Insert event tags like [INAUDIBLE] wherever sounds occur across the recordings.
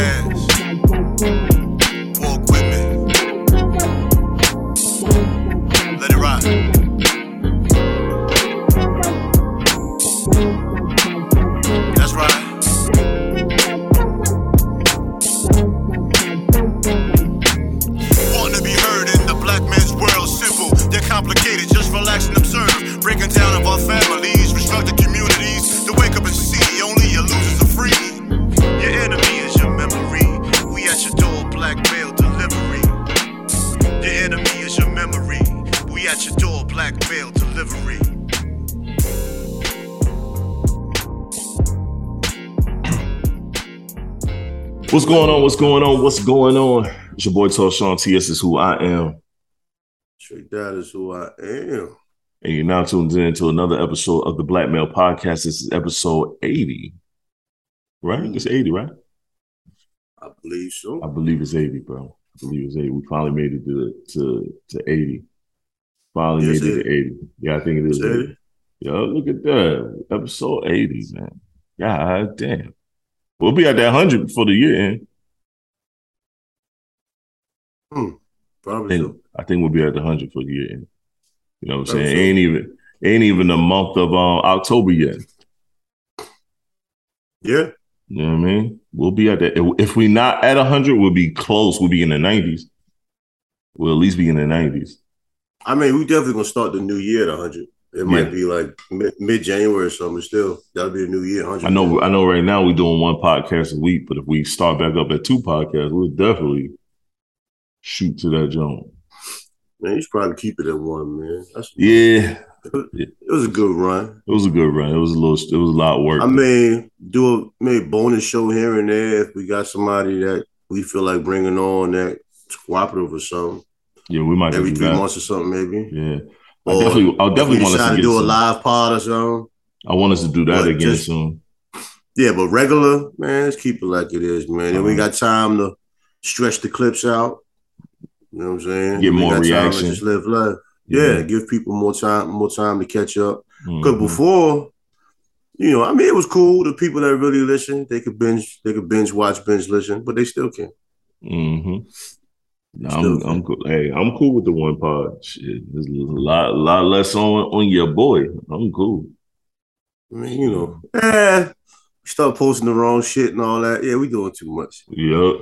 podcast. Going on? What's going on? What's going on? It's your boy Sean T. This is who I am. Straight that is who I am. And you're now tuned in to another episode of the Black Male Podcast. This is episode 80. Right? It's 80, right? I believe so. I believe it's 80, bro. I believe it's 80. We finally made it to to, to 80. Finally Yes, made it to 80. Yeah, I think it is. It's 80? 80. Yo, look at that. Episode 80, man. God damn. We'll be at that 100 before the year end. Probably think, so. I think we'll be at the hundred for the year. end. You know what I'm Probably saying? so. Ain't even ain't even the month of um, October yet. Yeah. You know what I mean? We'll be at that. If we not at hundred, we'll be close. We'll be in the nineties. We'll at least be in the nineties. I mean, we definitely gonna start the new year at 100. It might Yeah. be like mid January or something. Still, that'll be a new year. 100. I know. I know. Right now, we're doing one podcast a week, but if we start back up at two podcasts, we'll definitely shoot to that zone. Man, you should probably keep it at one, man. That's, Yeah, It was a good run. it was a good run. It was a little. It was a lot of work. I may do a maybe bonus show here and there if we got somebody that we feel like bringing on that cooperative or something yeah, we might every three months or something, maybe. Yeah, I Or definitely. I definitely want us to to do a live pod or something. I want us to do that What, again just- soon. Yeah, but regular, man, let's keep it like it is, man. And we Uh-huh. got time to stretch the clips out. You know what I'm saying? Get more got time reaction. Just live life. Yeah, give people more time, more time to catch up. Because Mhm. before, you know, I mean, it was cool. The people that really listen, they could binge, they could binge watch, binge listen, but they still can. Mm-hmm. No, I'm, I'm cool. Hey, I'm cool with the one pod. Shit, there's a lot, lot less on on your boy. I'm cool. I mean, you know, eh, start posting the wrong shit and all that. Yeah, we doing too much. Yep.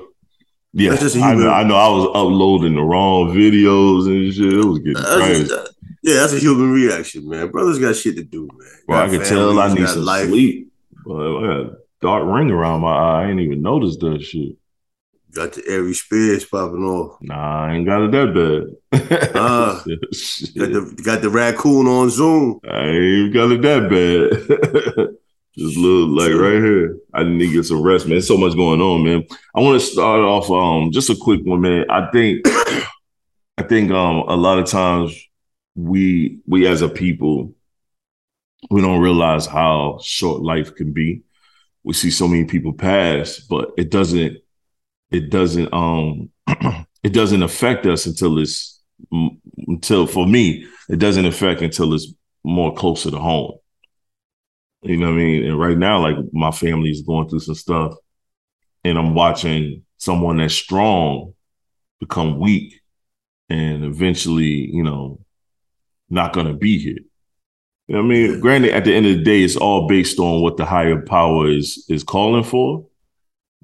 Yeah, That's just I know. I know. I was uploading the wrong videos and shit. It was getting That's crazy. uh, yeah, that's a human reaction, man. Brothers got shit to do, man. Bro, I can tell I need some life. sleep. But I got a dark ring around my eye. I ain't even noticed that shit. Got the Ari Spears popping off. Nah, I ain't got it that bad. [LAUGHS] Shit. Got the got the raccoon on Zoom. I ain't got it that bad. [LAUGHS] Just look like right here. I need to get some rest, man. so much going on, man. I want to start off um just a quick one, man. I think [COUGHS] I think um a lot of times we we as a people we don't realize how short life can be. We see so many people pass, but it doesn't it doesn't um [CLEARS THROAT] it doesn't affect us until it's until for me it doesn't affect until it's more closer to home. You know what I mean? And right now, like my family is going through some stuff, and I'm watching someone that's strong become weak and eventually, you know, not gonna be here. You know I mean? Granted, at the end of the day, it's all based on what the higher power is is calling for.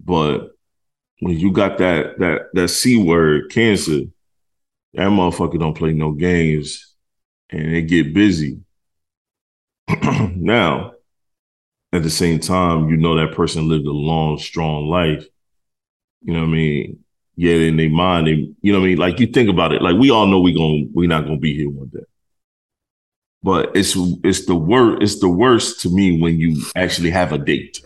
But when you got that that that C word, cancer, that motherfucker don't play no games and they get busy. [CLEARS THROAT] now, at the same time, you know that person lived a long, strong life. You know what I mean? Yet in their mind, they, you know what I mean? Like you think about it, like we all know we're going we're not gonna be here one day. But it's it's the worst, it's the worst to me when you actually have a date.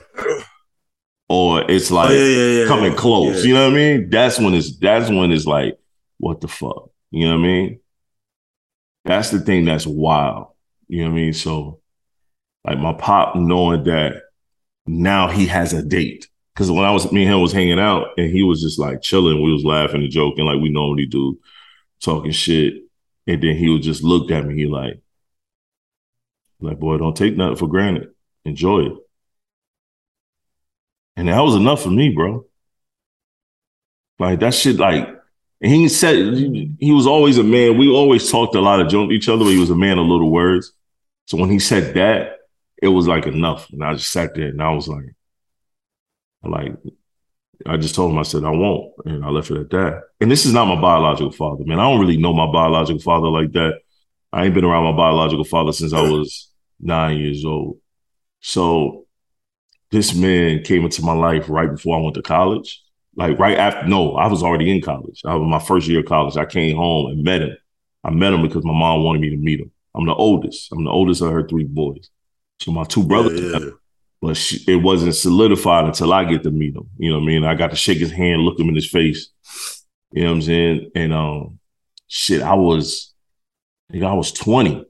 Or it's like oh, yeah, yeah, coming close. You know what I mean? That's when it's that's when it's like, what the fuck? You know what I mean? That's the thing that's wild. You know what I mean? So like my pop knowing that now he has a date. Cause when I was me and him was hanging out and he was just like chilling, we was laughing and joking like we normally do, talking shit. And then he would just look at me, he like, like, boy, don't take nothing for granted. Enjoy it. And that was enough for me, bro. Like that shit, like he said he was always a man. We always talked a lot of junk to each other, but he was a man of little words. So when he said that, it was like enough. And I just sat there and I was like, like, I just told him, I said, I won't. And I left it at that. And this is not my biological father, man. I don't really know my biological father like that. I ain't been around my biological father since I was nine years old. So this man came into my life right before I went to college. Like right after, no, I was already in college. I was my first year of college. I came home and met him. I met him because my mom wanted me to meet him. I'm the oldest. I'm the oldest of her three boys. So my two brothers, yeah, yeah. but she, it wasn't solidified until I get to meet him. You know what I mean? I got to shake his hand, look him in his face. You know what I'm saying? And um, shit, I was, I, I was 20.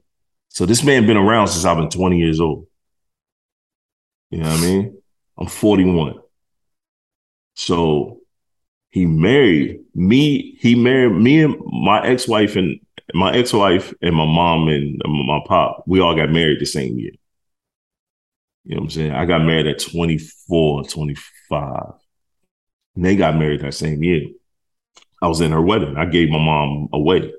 So this man been around since I've been 20 years old. You know what I mean? I'm 41. So he married me. He married me and my ex-wife and my ex-wife and my mom and um, my pop. We all got married the same year. You know what I'm saying? I got married at 24, 25. And they got married that same year. I was in her wedding. I gave my mom away.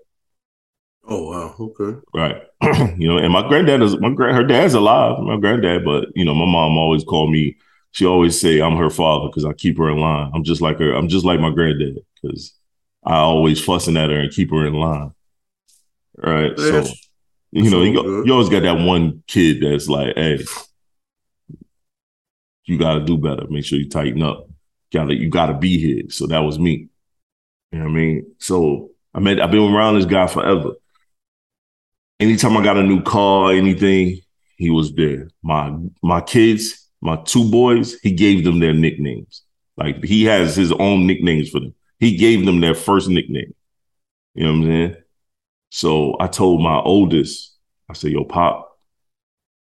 Oh wow, okay. Right. [CLEARS THROAT] you know, and my granddad is my grand her dad's alive, my granddad, but you know, my mom always called me, she always say I'm her father because I keep her in line. I'm just like her, I'm just like my granddad because I always fussing at her and keep her in line. Right. so you know, you, you always got that one kid that's like, hey, you gotta do better. Make sure you tighten up. Gotta you gotta be here. So that was me. You know what I mean? So I met I've been around this guy forever anytime I got a new car, or anything, he was there. My my kids, my two boys, he gave them their nicknames. Like he has his own nicknames for them. He gave them their first nickname. You know what I'm saying? So I told my oldest, I said, "Yo, Pop,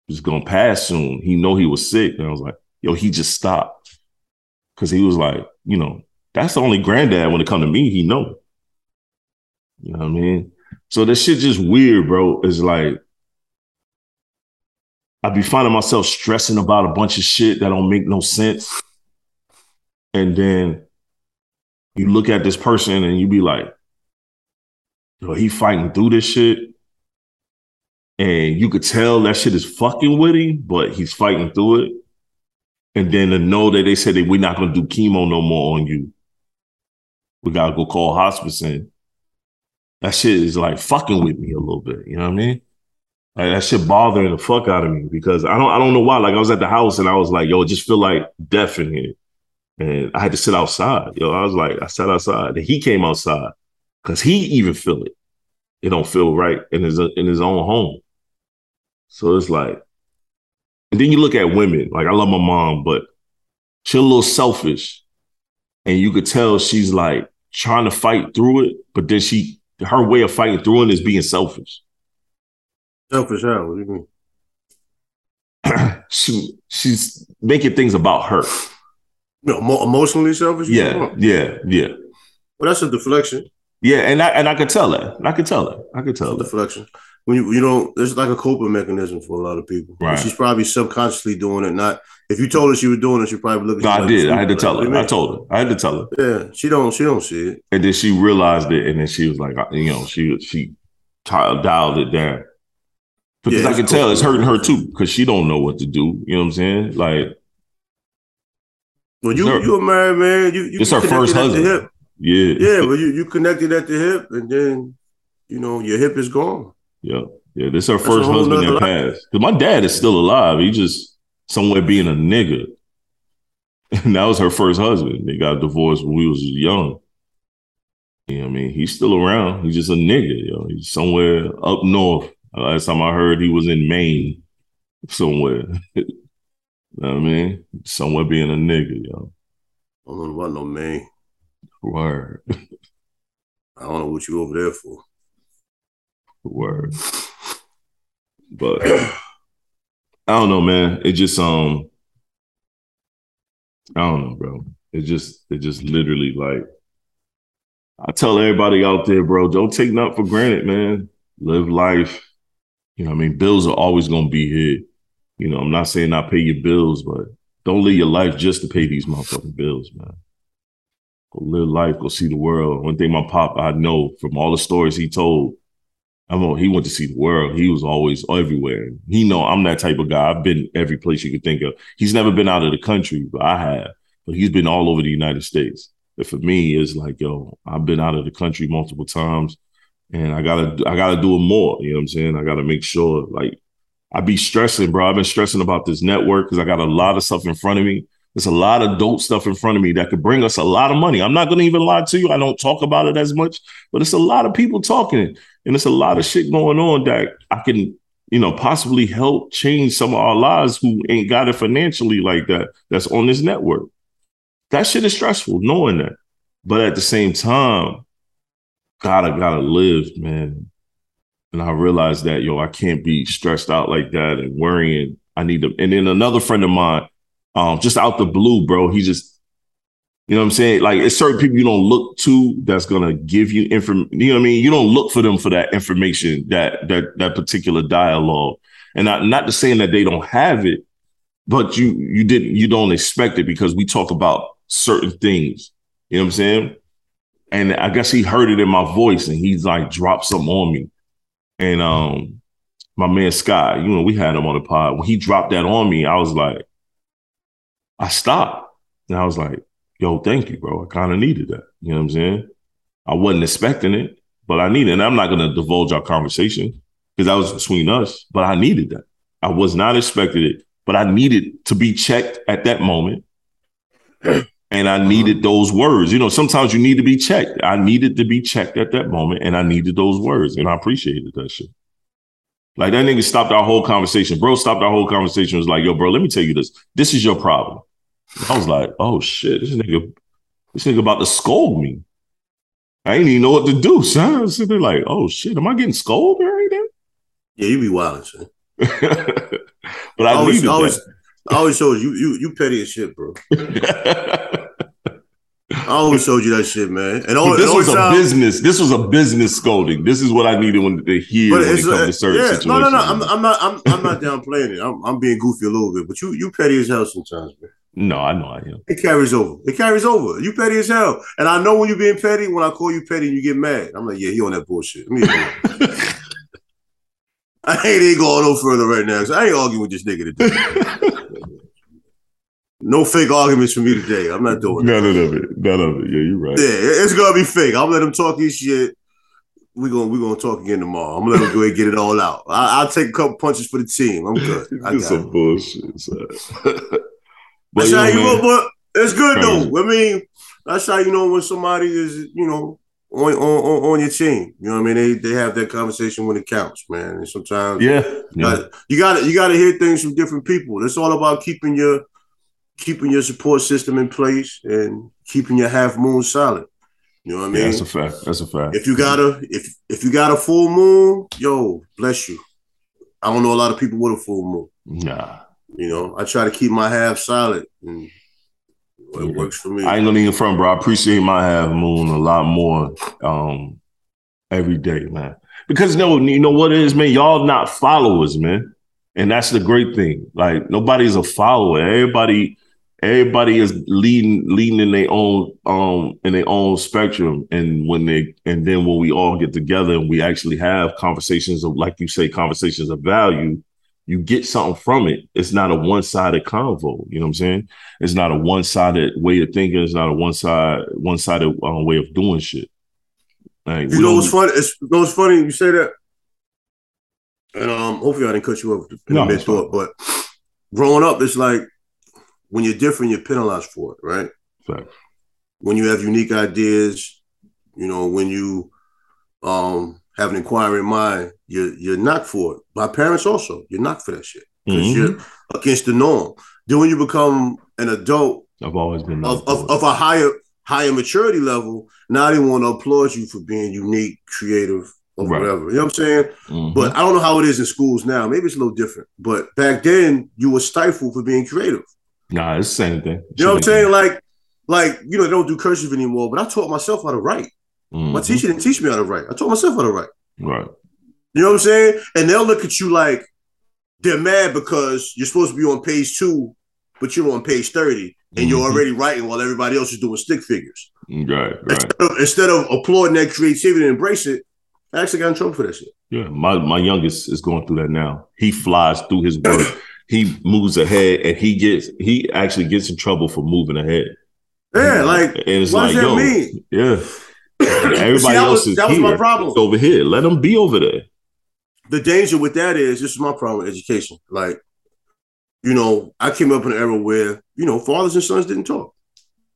he's gonna pass soon." He know he was sick, and I was like, "Yo, he just stopped," because he was like, you know, that's the only granddad when it come to me. He know. You know what I mean? So this shit just weird, bro. It's like I be finding myself stressing about a bunch of shit that don't make no sense. And then you look at this person and you be like, yo, he fighting through this shit. And you could tell that shit is fucking with him, but he's fighting through it. And then to know that they said that we're not gonna do chemo no more on you. We gotta go call hospice in that shit is like fucking with me a little bit. You know what I mean? Like, that shit bothering the fuck out of me because I don't I don't know why. Like I was at the house and I was like, yo, just feel like death in here. And I had to sit outside. Yo, I was like, I sat outside. And he came outside because he even feel it. It don't feel right in his in his own home. So it's like, and then you look at women. Like I love my mom, but she's a little selfish, and you could tell she's like trying to fight through it, but then she her way of fighting through it is being selfish. Selfish how? What do you mean? [CLEARS THROAT] she she's making things about her. No, emotionally selfish. Yeah, yeah, yeah. Well, that's a deflection. Yeah, and I and I could tell that. I could tell that. I could tell that. deflection. When you you know, there's like a coping mechanism for a lot of people. Right. She's probably subconsciously doing it. Not if you told her she was doing it, she probably looked. No, I did. I had to tell her. I told her. I had to tell her. Yeah, she don't. She don't see it. And then she realized it, and then she was like, uh, you know, she she dialed it down because yeah, I can tell it's hurting her too because she don't know what to do. You know what I'm saying? Like, well, you her, you a married man. You, you it's her first husband. Yeah, yeah. Well, you you connected at the hip, and then you know your hip is gone. Yeah, yeah. This is her That's first husband that passed. Because my dad is still alive. He just somewhere being a nigga. And [LAUGHS] that was her first husband. They got divorced when we was young. You know what I mean? He's still around. He's just a nigga, yo. He's somewhere up north. Uh, last time I heard he was in Maine somewhere. [LAUGHS] you know what I mean? Somewhere being a nigga, yo. I don't know about no Maine. Word. [LAUGHS] I don't know what you over there for. Word. [SNIFFS] But I don't know, man. It just um I don't know, bro. It just it just literally like I tell everybody out there, bro, don't take nothing for granted, man. Live life. You know I mean? Bills are always gonna be here. You know, I'm not saying not pay your bills, but don't live your life just to pay these motherfucking bills, man. go live life, go see the world. One thing my pop I know from all the stories he told, I know he went to see the world. He was always everywhere. He know I'm that type of guy. I've been every place you could think of. He's never been out of the country, but I have. But he's been all over the United States. But for me, it's like, yo, I've been out of the country multiple times, and I gotta, I gotta do it more. You know what I'm saying? I gotta make sure, like, I be stressing, bro. I've been stressing about this network because I got a lot of stuff in front of me. There's a lot of dope stuff in front of me that could bring us a lot of money. I'm not going to even lie to you. I don't talk about it as much, but it's a lot of people talking and it's a lot of shit going on that I can, you know, possibly help change some of our lives who ain't got it financially like that, that's on this network. That shit is stressful knowing that. But at the same time, gotta, gotta live, man. And I realized that, yo, I can't be stressed out like that and worrying. I need to. And then another friend of mine, um, just out the blue, bro. He just, you know what I'm saying? Like it's certain people you don't look to that's gonna give you information. You know what I mean? You don't look for them for that information, that that that particular dialogue. And not not to saying that they don't have it, but you you didn't you don't expect it because we talk about certain things. You know what I'm saying? And I guess he heard it in my voice and he's like dropped something on me. And um my man Scott, you know, we had him on the pod. When he dropped that on me, I was like, I stopped. And I was like, yo, thank you, bro. I kind of needed that. You know what I'm saying? I wasn't expecting it, but I needed it. And I'm not going to divulge our conversation because that was between us, but I needed that. I was not expecting it, but I needed to be checked at that moment. [CLEARS THROAT] And I uh-huh. needed those words. You know, sometimes you need to be checked. I needed to be checked at that moment, and I needed those words, and I appreciated that shit. Like that nigga stopped our whole conversation. Bro stopped our whole conversation. Was like, yo, bro, let me tell you this. This is your problem. I was like, oh shit, this nigga, this nigga about to scold me. I ain't even know what to do, [LAUGHS] son. So they're like, oh shit, am I getting scolded right now? Yeah, you be wild, son. [LAUGHS] but I, I always, always. I always showed you, you, you petty as shit, bro. [LAUGHS] I always showed you that shit, man. And all, But this and was a time, business. This was a business scolding. This is what I needed when to hear when it comes to certain yeah, situations. no, no, no. I'm, I'm not. I'm, I'm not downplaying it. I'm, I'm being goofy a little bit, but you, you petty as hell sometimes, man. no, I know I am. It carries over. It carries over. You petty as hell, and I know when you're being petty. When I call you petty, and you get mad. I'm like, yeah, he on that bullshit. Let me [LAUGHS] I ain't even going no further right now because I ain't arguing with this nigga today. [LAUGHS] no fake arguments from me today. I'm not doing that. None of it. None of it. Yeah, you're right. Yeah, it's gonna be fake. I'm gonna let him talk his shit. We gonna we gonna talk again tomorrow. I'm gonna let him go ahead and get it all out. I, I'll take a couple punches for the team. I'm good. [LAUGHS] I This got some it. bullshit. son. but That's how you know, but it's good Crazy. though. I mean, that's how you know when somebody is, you know, on on, on, your team. You know what I mean? They they have that conversation when it counts, man. And sometimes yeah, you yeah. got you got you got to hear things from different people. It's all about keeping your keeping your support system in place and keeping your half moon solid. You know what I mean? Yeah, that's a fact. That's a fact. if you got a if if you got a full moon, yo, bless you. I don't know a lot of people with a full moon. nah, You know, I try to keep my half solid, and it Yeah. works for me. I ain't gonna even front, bro. I appreciate my half moon a lot more um every day, man. Because no, you know what it is, man. Y'all not followers, man, and that's the great thing. Like nobody's a follower. Everybody, everybody is leading, leading in their own um in their own spectrum. And when they and then when we all get together and we actually have conversations of, like you say, conversations of value. You get something from it. It's not a one-sided convo. You know what I'm saying? It's not a one-sided way of thinking. It's not a one-side, one-sided um, way of doing shit. Like, You know what's funny? It's, you know what's funny? You say that, and um, hopefully I didn't cut you off in No, mid thought. But growing up, it's like when you're different, you're penalized for it, right? Fact. When you have unique ideas, you know, when you um have an inquiring mind, you're you're knocked for it. My parents also, you're knocked for that shit because Mhm. you're against the norm. Then when you become an adult I've always been of, of, of a higher higher maturity level, now they want to applaud you for being unique, creative, or Right. whatever. You know what I'm saying? Mhm. But I don't know how it is in schools now. Maybe it's a little different. But back then, you were stifled for being creative. Nah, it's the same thing. You know what I'm saying? Like, like you know, they don't do cursive anymore. But I taught myself how to write. My Mhm. teacher didn't teach me how to write. I taught myself how to write. Right. You know what I'm saying? And they'll look at you like they're mad because you're supposed to be on page two, but you're on page 30 and you're Mhm. already writing while everybody else is doing stick figures. Right, right. Instead of, instead of applauding that creativity and embrace it, I actually got in trouble for that shit. Yeah, my my youngest is going through that now. He flies through his work. He moves ahead, and he gets he actually gets in trouble for moving ahead. Yeah, like and it's what like, does that yo, mean? yeah. [COUGHS] Everybody See, else was- is that was here. my problem. It's over here. Let them be over there. the danger with that is this is my problem with education. Like, you know, I came up in an era where you know fathers and sons didn't talk,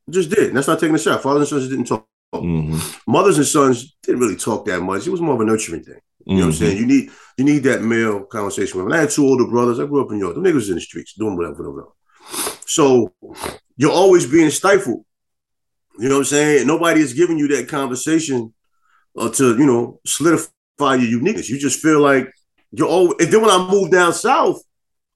just did. And that's not taking a shot. Fathers and sons didn't talk. hmm Mothers and sons didn't really talk that much. It was more of a nurturing thing. You know what I'm Mm-hmm. saying? You need you need that male conversation. When I had two older brothers, I grew up in York. The niggas was in the streets doing whatever, whatever. So you're always being stifled. You know what I'm saying? Nobody is giving you that conversation uh, to you know solidify your uniqueness. You just feel like you're always. And then when I moved down south,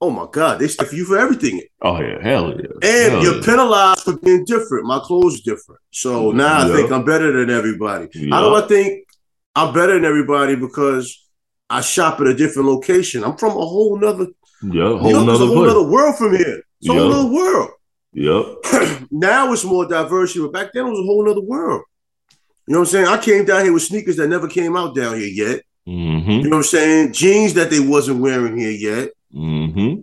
oh my god, they stifle you for everything, Oh yeah, hell yeah. and Hell you're yeah. penalized for being different. My clothes different, so now I think I'm better than everybody. How do I think I'm better than everybody because I shop at a different location? I'm from a whole nother, Yeah, whole it's nother a whole nother world from here. It's a whole nother world. Yep. [CLEARS THROAT] now it's more diversity, but back then it was a whole nother world. You know what I'm saying? I came down here with sneakers that never came out down here yet. Mm-hmm. You know what I'm saying? Jeans that they wasn't wearing here yet. Mm-hmm.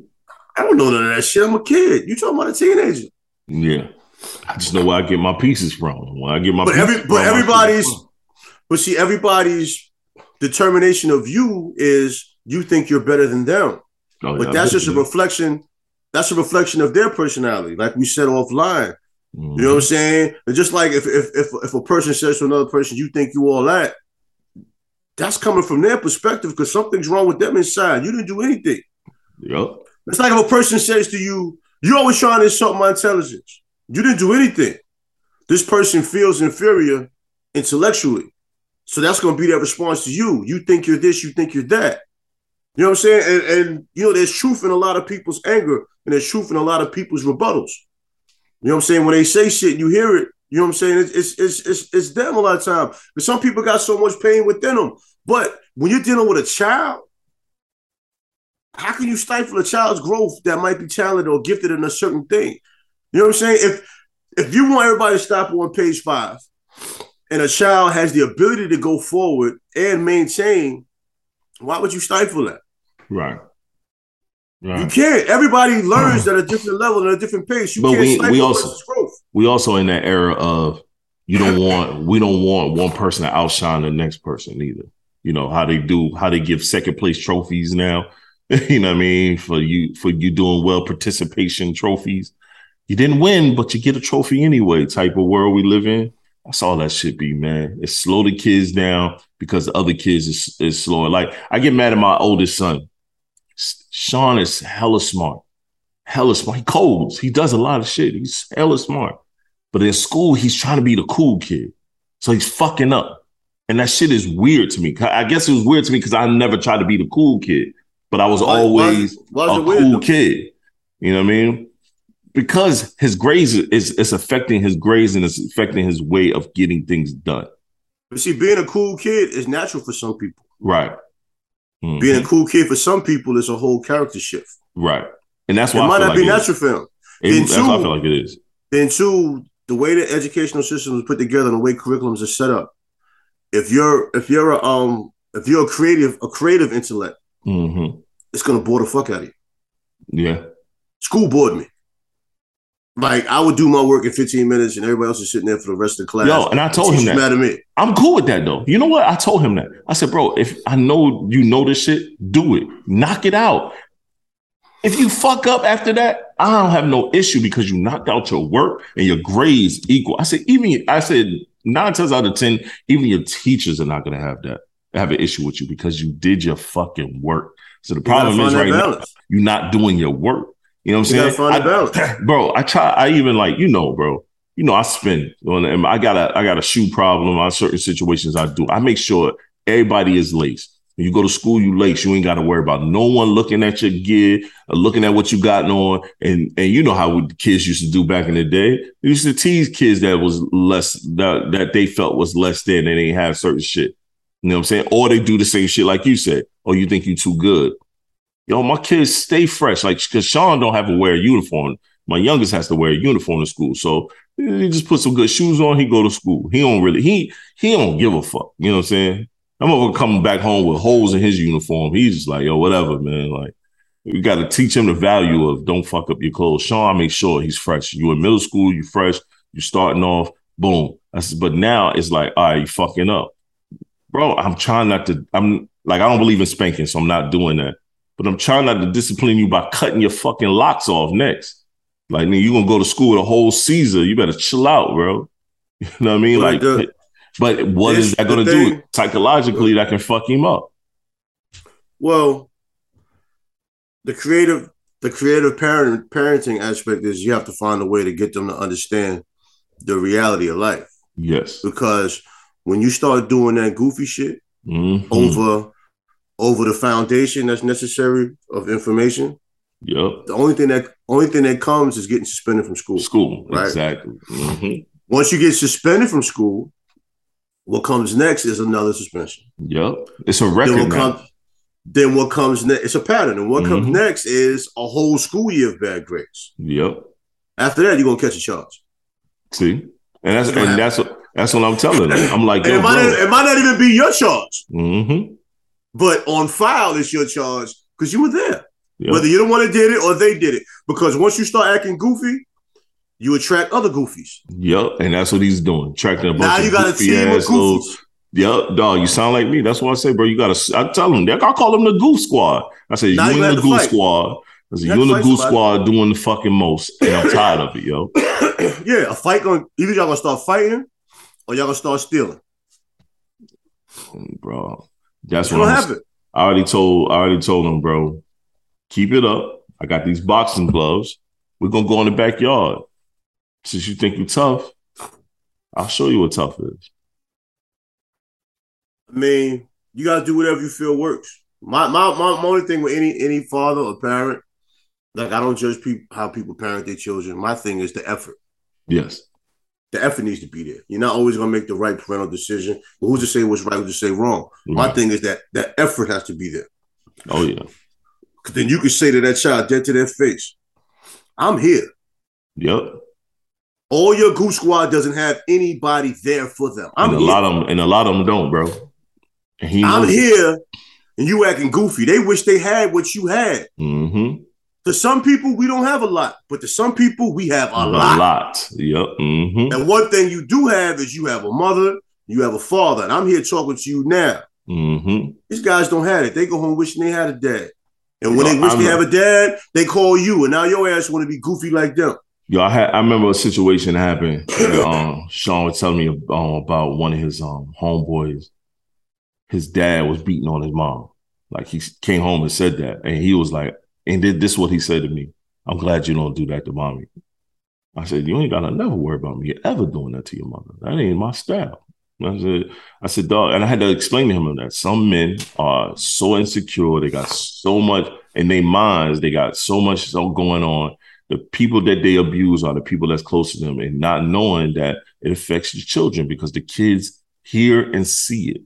I don't know none of that shit. I'm a kid. You talking about a teenager? Yeah. I just know where I get my pieces from. When I get my But pieces every- but everybody's-. But see, everybody's determination of you is you think you're better than them. Oh, But yeah, that's just a reflection. That's a reflection of their personality, like we said offline. Mhm. You know what I'm saying? And just like if if if, if a person says to another person, "You think you all that," that's coming from their perspective because something's wrong with them inside. You didn't do anything. Yep. It's like if a person says to you, "You're always trying to insult my intelligence." You didn't do anything. This person feels inferior intellectually, so that's going to be their response to you. You think you're this. You think you're that. You know what I'm saying? And, and you know, there's truth in a lot of people's anger, and there's truth in a lot of people's rebuttals. You know what I'm saying? When they say shit, you hear it. You know what I'm saying? It's it's it's it's, it's them a lot of time. But some people got so much pain within them. But when you're dealing with a child, how can you stifle a child's growth that might be talented or gifted in a certain thing? You know what I'm saying? If if you want everybody to stop on page five, and a child has the ability to go forward and maintain, why would you stifle that? Right. right. You can't. Everybody uh-huh. learns at a different level and a different pace. You But can't we- stifle we also- growth. We also in that era of you don't [COUGHS] want we don't want one person to outshine the next person either. You know how they do how they give second place trophies now. [LAUGHS] you know what I mean for you for you doing well participation trophies. You didn't win, but you get a trophy anyway. Type of world we live in. That's all that should be, man. It's slow the kids down because the other kids is is slower. Like I get mad at my oldest son. Sean is hella smart, hella smart. He codes. He does a lot of shit. He's hella smart. But in school, he's trying to be the cool kid. So he's fucking up. And that shit is weird to me. I guess it was weird to me because I never tried to be the cool kid, but I was always why, why is a weird? cool though? kid. You know what I mean? Because his grades is it's affecting his grades and it's affecting his way of getting things done. But see, being a cool kid is natural for some people. Right. Mhm. Being a cool kid for some people is a whole character shift. right. And that's It why I might not like be natural for him. It- Then that's why I feel like it is. Then two, the way the educational system is put together and the way curriculums are set up. If you're if you're a um if you're a creative a creative intellect, hmm it's gonna bore the fuck out of you. Yeah. School bored me. Like I would do my work in 15 minutes and everybody else is sitting there for the rest of the class. Yo, and I told him that. mad at me. I'm cool with that though. You know what? I told him that. I said, bro, if I know you know this shit, do it. Knock it out. If you fuck up after that, I don't have no issue because you knocked out your work and your grades equal. I said, even I said nine times out of ten, even your teachers are not gonna have that have an issue with you because you did your fucking work. So the problem is right now, you're not doing your work. You know what I'm You saying? find I- balance. [CLEARS THROAT] bro, I try. I even like you know, bro. You know, I spend on. and I got a I got a shoe problem on certain situations. I do. I make sure everybody is laced. When you go to school, you lace. You ain't got to worry about no one looking at your gear, or looking at what you got on. And and you know how we, kids used to do back in the day. They used to tease kids that was less that that they felt was less than, and they didn't have certain shit. You know what I'm saying? Or they do the same shit like you said. Or you think you too good. Yo, my kids stay fresh. Like, cause Sean don't have to wear a uniform My youngest has to wear a uniform to school, so he just put some good shoes on. He go to school. He don't really he he don't give a fuck. You know what I'm saying? I'm gonna come back home with holes in his uniform. He's just like, yo, whatever, man. Like, we got to teach him the value of don't fuck up your clothes. Sean, I make sure he's fresh. You in middle school, you fresh, you starting off, boom. That's, but now it's like, all right, you fucking up. Bro, I'm trying not to, I'm like, I don't believe in spanking, so I'm not doing that. But I'm trying not to discipline you by cutting your fucking locks off next. Like, man, you gonna go to school the whole season. You better chill out, bro. [LAUGHS] You know what I mean? Like, the- but what is that gonna do psychologically that can fuck him up? Well, the creative, the creative parent parenting aspect is you have to find a way to get them to understand the reality of life. Yes. Because when you start doing that goofy shit Mhm. over over the foundation that's necessary of information, Yep. the only thing that only thing that comes is getting suspended from school. School. Right. Exactly. Mhm. Once you get suspended from school, what comes next is another suspension. Yep. It's a Then record what, now. come, then what comes next? It's a pattern, and what comes Mhm. next is a whole school year of bad grades. Yep. After that, you're gonna catch a charge. See, and that's and that's what that's what I'm telling them. I'm like, yo, it might, it might not even be your charge, Mm-hmm. But on file it's your charge because you were there. Yep. Whether you're the one that did it or they did it. Because once you start acting goofy, you attract other goofies. Yep. And that's what he's doing. Tracking a bunch Now of you got a goofy team of ass little- Yep, dog. You sound like me. That's what I say, bro. You gotta. I tell them. I call them the goof squad. I say Now you you have the goof squad. I say You you to the goof squad doing the fucking most, and I'm tired of it, yo. [COUGHS] yeah, a fight going either y'all gonna start fighting or y'all gonna start stealing. bro. That's what gonna I'm, happen. I already told. I already told them, bro. Keep it up. I got these boxing gloves. We're gonna go in the backyard. Since you think you're tough, I'll show you what tough is. I mean, you gotta do whatever you feel works. My my my, my only thing with any any father or parent, like I don't judge people how people parent their children. My thing is the effort. Yes. The effort needs to be there. You're not always gonna make the right parental decision. But who's to say what's right, who's to say wrong? My thing is that that effort has to be there. Oh yeah. Cause then you can say to that child dead to their face, I'm here. Yep. All your goof squad doesn't have anybody there for them. I'm and a here. lot of them, and a lot of them don't, bro. I'm here, and you acting goofy. They wish they had what you had. Mm-hmm. To some people, we don't have a lot, but to some people, we have a, A lot. lot. Yep. Mm-hmm. And one thing you do have is you have a mother, you have a father, and I'm here talking to you now. Mm-hmm. These guys don't have it. They go home wishing they had a dad. And when Yo, they wish I'm they have a dad, they call you, and now your ass want to be goofy like them. Yo, I had I remember a situation happened. um, Sean was telling me um, about one of his um homeboys. His dad was beating on his mom. Like he came home and said that, and he was like, and did this what he said to me. I'm glad you don't do that to mommy. I said, you ain't gotta never worry about me ever doing that to your mother. That ain't my style. I said, I said, dog, and I had to explain to him that some men are so insecure, they got so much in their minds, they got so much going on. The people that they abuse are the people that's close to them, and not knowing that it affects the children because the kids hear and see it.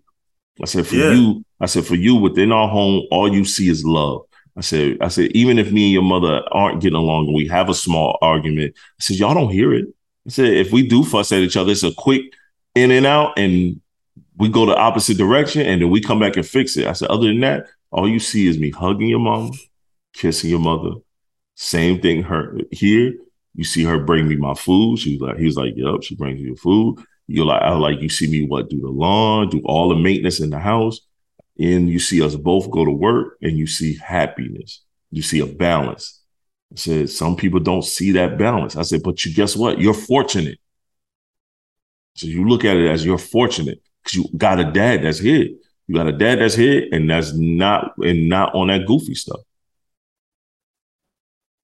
I said, for Yeah. you, I said, for you within our home, all you see is love. I said, I said, even if me and your mother aren't getting along and we have a small argument, I said, y'all don't hear it. I said, if we do fuss at each other, it's a quick in and out, and we go the opposite direction, and then we come back and fix it. I said, other than that, all you see is me hugging your mom, kissing your mother. Same thing her here. You see her bring me my food. She was like, he was like, Yep, she brings you your food. You're like, I like you see me what do the lawn, do all the maintenance in the house. And you see us both go to work and you see happiness. You see a balance. I said, some people don't see that balance. I said, but you guess what? You're fortunate. So you look at it as you're fortunate because you got a dad that's here. You got a dad that's here and that's not and not on that goofy stuff.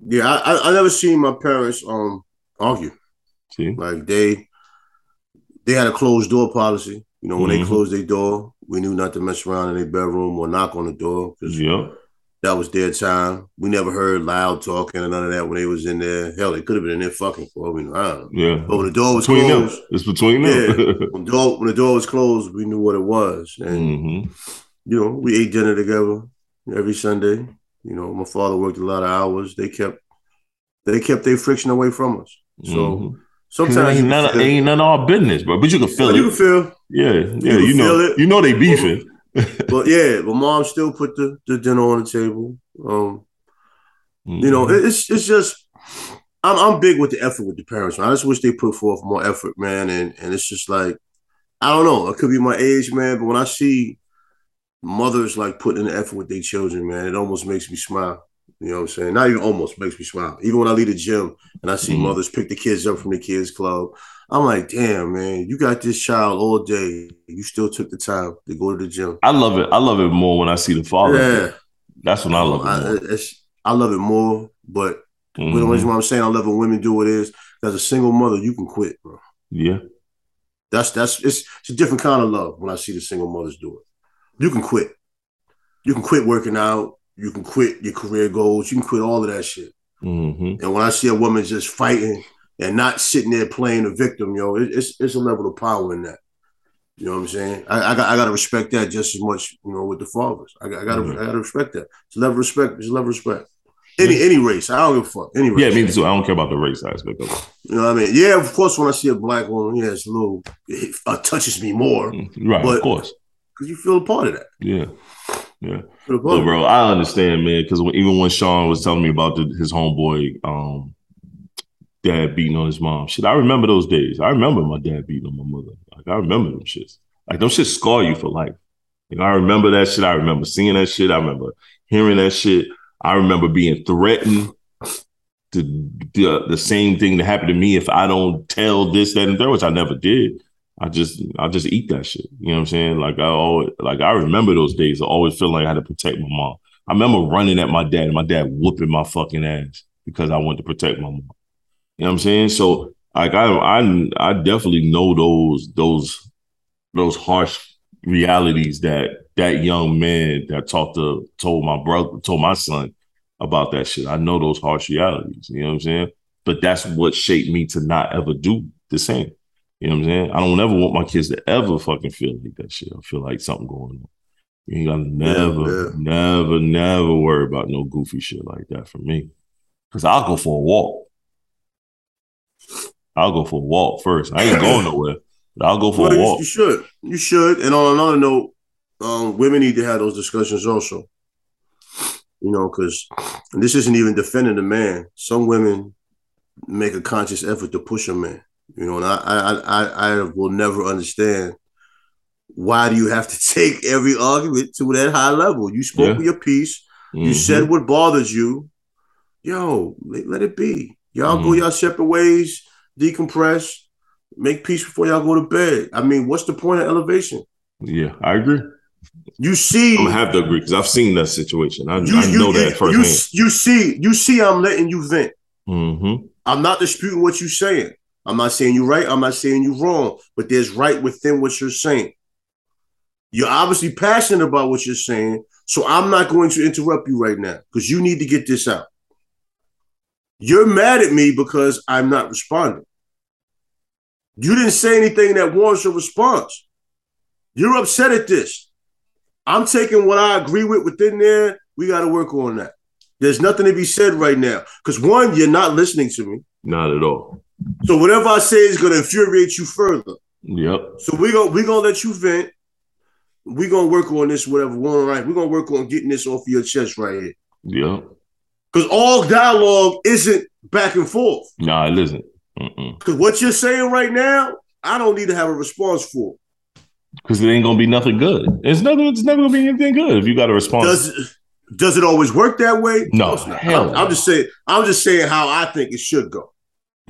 Yeah, I, I, never seen my parents um argue. See? Like they they had a closed door policy. You know, when they Mhm. closed their door, we knew not to mess around in their bedroom or knock on the door because Yeah. that was their time. We never heard loud talking or none of that when they was in there. Hell, they could have been in there fucking for all we know. I don't know. Yeah. But when the door was between closed, them. It's between them. [LAUGHS] when the door when the door was closed, we knew what it was. And hmm you know, we ate dinner together every Sunday. You know, my father worked a lot of hours. They kept They kept their friction away from us. So Mhm. Sometimes you ain't none, feel- ain't none of our business, bro. But you can feel it. you it. can feel. Yeah, yeah. can You, know, it. you know they beefing. [LAUGHS] But yeah, but mom still put the, the dinner on the table. Um, you know, Mhm. it's it's just I'm I'm big with the effort with the parents. Man. I just wish they put forth more effort, man. And and it's just like I don't know. It could be my age, man. But when I see mothers like putting in the effort with their children, man, it almost makes me smile. You know what I'm saying? Not even almost makes me smile. Even when I leave the gym and I see Mhm. mothers pick the kids up from the kids club, I'm like, damn, man, you got this child all day. You still took the time to go to the gym. I love it. I love it more when I see the father. Yeah, That's when I love I, it more. it's, I love it more, but Mhm. the reason why I'm saying I love when women do it is, as a single mother, you can quit, bro. Yeah. That's that's it's, it's a different kind of love when I see the single mothers do it. You can quit. You can quit working out. You can quit your career goals. You can quit all of that shit. hmm And when I see a woman just fighting and not sitting there playing the victim, yo, it, it's it's a level of power in that. You know what I'm saying? I, I got I gotta respect that just as much, you know, with the fathers. I, got- I gotta Mhm. I gotta respect that. It's a level of respect. It's a level of respect. Any any race, I don't give a fuck. Any race. Yeah, me too. I don't care about the race aspect of it. You know what I mean? Yeah, of course. When I see a black woman, yeah, it's a little it uh, touches me more Right, But- of course. because you feel a part of that. Yeah. Yeah. Feel a part But bro, I understand, man, because even when Sean was telling me about the, his homeboy um dad beating on his mom, shit, I remember those days. I remember my dad beating on my mother. Like I remember them shits. Like those shits scar you for life. Like, I remember that shit. I remember seeing that shit. I remember hearing that shit. I remember being threatened to the the same thing to happen to me if I don't tell this, that, and third, which I never did. I just I just eat that shit. You know what I'm saying? Like I always like I remember those days. I always feel like I had to protect my mom. I remember running at my dad and my dad whooping my fucking ass because I wanted to protect my mom. You know what I'm saying? So like I I I definitely know those those those harsh realities that that young man that talked to told my brother told my son about that shit. I know those harsh realities. You know what I'm saying? But that's what shaped me to not ever do the same. You know what I'm saying? I don't ever want my kids to ever fucking feel like that shit. I feel like something going on. You ain't gotta never, yeah. never, never worry about no goofy shit like that for me. Cause I'll go for a walk. I'll go for a walk first. I ain't [LAUGHS] going nowhere. But I'll go for Well, a walk. you should. You should. And on another note, um, women need to have those discussions also. You know, because this isn't even defending the man. Some women make a conscious effort to push a man. You know, and I, I, I, I will never understand why do you have to [LAUGHS] take every argument to that high level. You spoke Yeah. your piece. You Mhm. said what bothers you. Yo, let, let it be. Y'all go Mhm. y'all separate ways, decompress, make peace before y'all go to bed. I mean, what's the point of elevation? Yeah, I agree. You see, I'm gonna have to agree because I've seen that situation. I, you, I you, know you, that you, you see, you see, I'm letting you vent. Mm-hmm. I'm not disputing what you're saying. I'm not saying you're right. I'm not saying you're wrong, but there's right within what you're saying. You're obviously passionate about what you're saying, so I'm not going to interrupt you right now because you need to get this out. You're mad at me because I'm not responding. You didn't say anything that warrants a response. You're upset at this. I'm taking what I agree with within there. We got to work on that. There's nothing to be said right now because one, you're not listening to me. Not at all. So whatever I say is going to infuriate you further. Yep. So we go we gonna let you vent. We're gonna work on this, whatever. one right. we're gonna work on getting this off of your chest right here. Yep. Because all dialogue isn't back and forth. Nah, it isn't. Because what you're saying right now, I don't need to have a response for. Because it ain't gonna be nothing good. It's never. It's never gonna be anything good if you got a response. Does it, does it always work that way? No, hell I'm, no. I'm just saying. I'm just saying how I think it should go.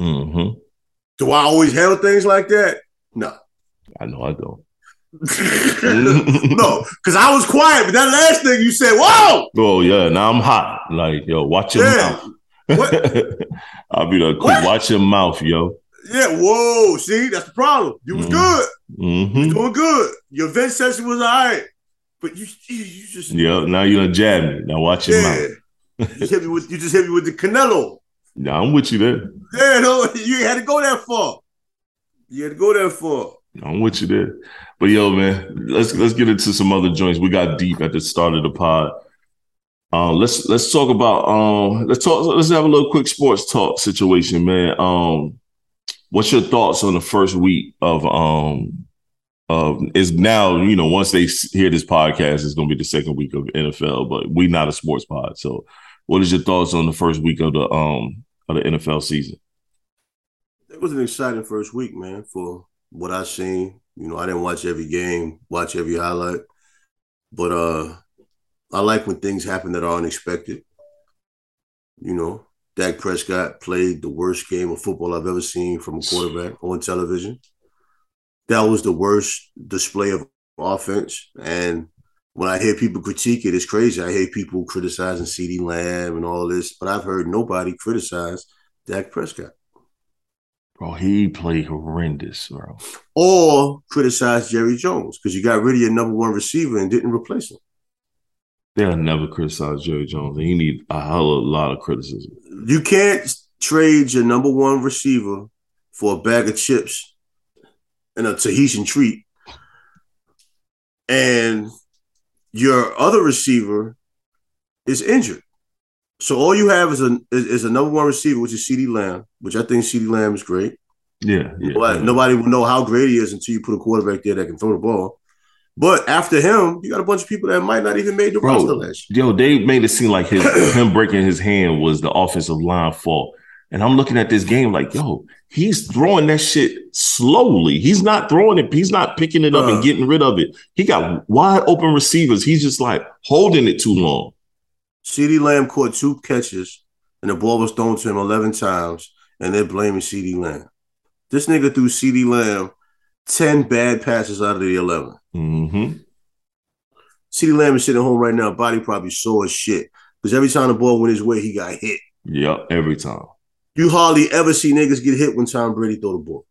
Mm-hmm. Do I always handle things like that? No. I know I don't. [LAUGHS] no, because I was quiet, but that last thing you said, whoa! Oh yeah, now I'm hot. Like yo, watch your Yeah. mouth. [LAUGHS] I'll be quick. Watch your mouth, yo. Yeah, whoa. See, that's the problem. You was Mm. good. Mm-hmm. Doing good. Your vent session was all right. But you you, you just Yeah. Now you done jab me. Now watch your yeah. mouth. you, just hit me with, you just hit me with the Canelo. Nah, I'm with you there. Yeah, no, you had to go that far. You had to go that far. I'm with you there. But yo, man, let's let's get into some other joints. We got deep at the start of the pod. Um, let's let's talk about um, let's talk. Let's have a little quick sports talk situation, man. Um, what's your thoughts on the first week of um of is now you know once they hear this podcast, it's going to be the second week of NFL, but we not a sports pod. So, what is your thoughts on the first week of the um of the NFL season? It was an exciting first week, man. For what I seen, you know, I didn't watch every game, watch every highlight, but uh, I like when things happen that are unexpected. You know, Dak Prescott played the worst game of football I've ever seen from a quarterback on television. That was the worst display of offense. And when I hear people critique it, it's crazy. I hear people criticizing CeeDee Lamb and all this, but I've heard nobody criticize Dak Prescott. Bro, he played horrendous, bro. Or criticize Jerry Jones because you got rid of your number one receiver and didn't replace him. They'll never criticize Jerry Jones. He need a hell of a lot of criticism. You can't trade your number one receiver for a bag of chips and a Tahitian treat, and your other receiver is injured. So all you have is a is, is a number one receiver, which is CeeDee Lamb, which I think CeeDee Lamb is great. Yeah, yeah. But yeah. nobody will know how great he is until you put a quarterback there that can throw the ball. But after him, you got a bunch of people that might not even made the Bro, roster last year. Yo, they made it seem like his [CLEARS THROAT] him breaking his hand was the offensive line fault. And I'm looking at this game like, yo, he's throwing that shit slowly. He's not throwing it, he's not picking it up Uh. and getting rid of it. He got wide open receivers. He's just like holding it too long. CeeDee Lamb caught two catches, and the ball was thrown to him 11 times, and they're blaming CeeDee Lamb. This nigga threw CeeDee Lamb 10 bad passes out of the 11. hmm CeeDee Lamb is sitting home right now, body probably sore as shit. Because every time the ball went his way, he got hit. Yep, every time. You hardly ever see niggas get hit when Tom Brady throw the ball.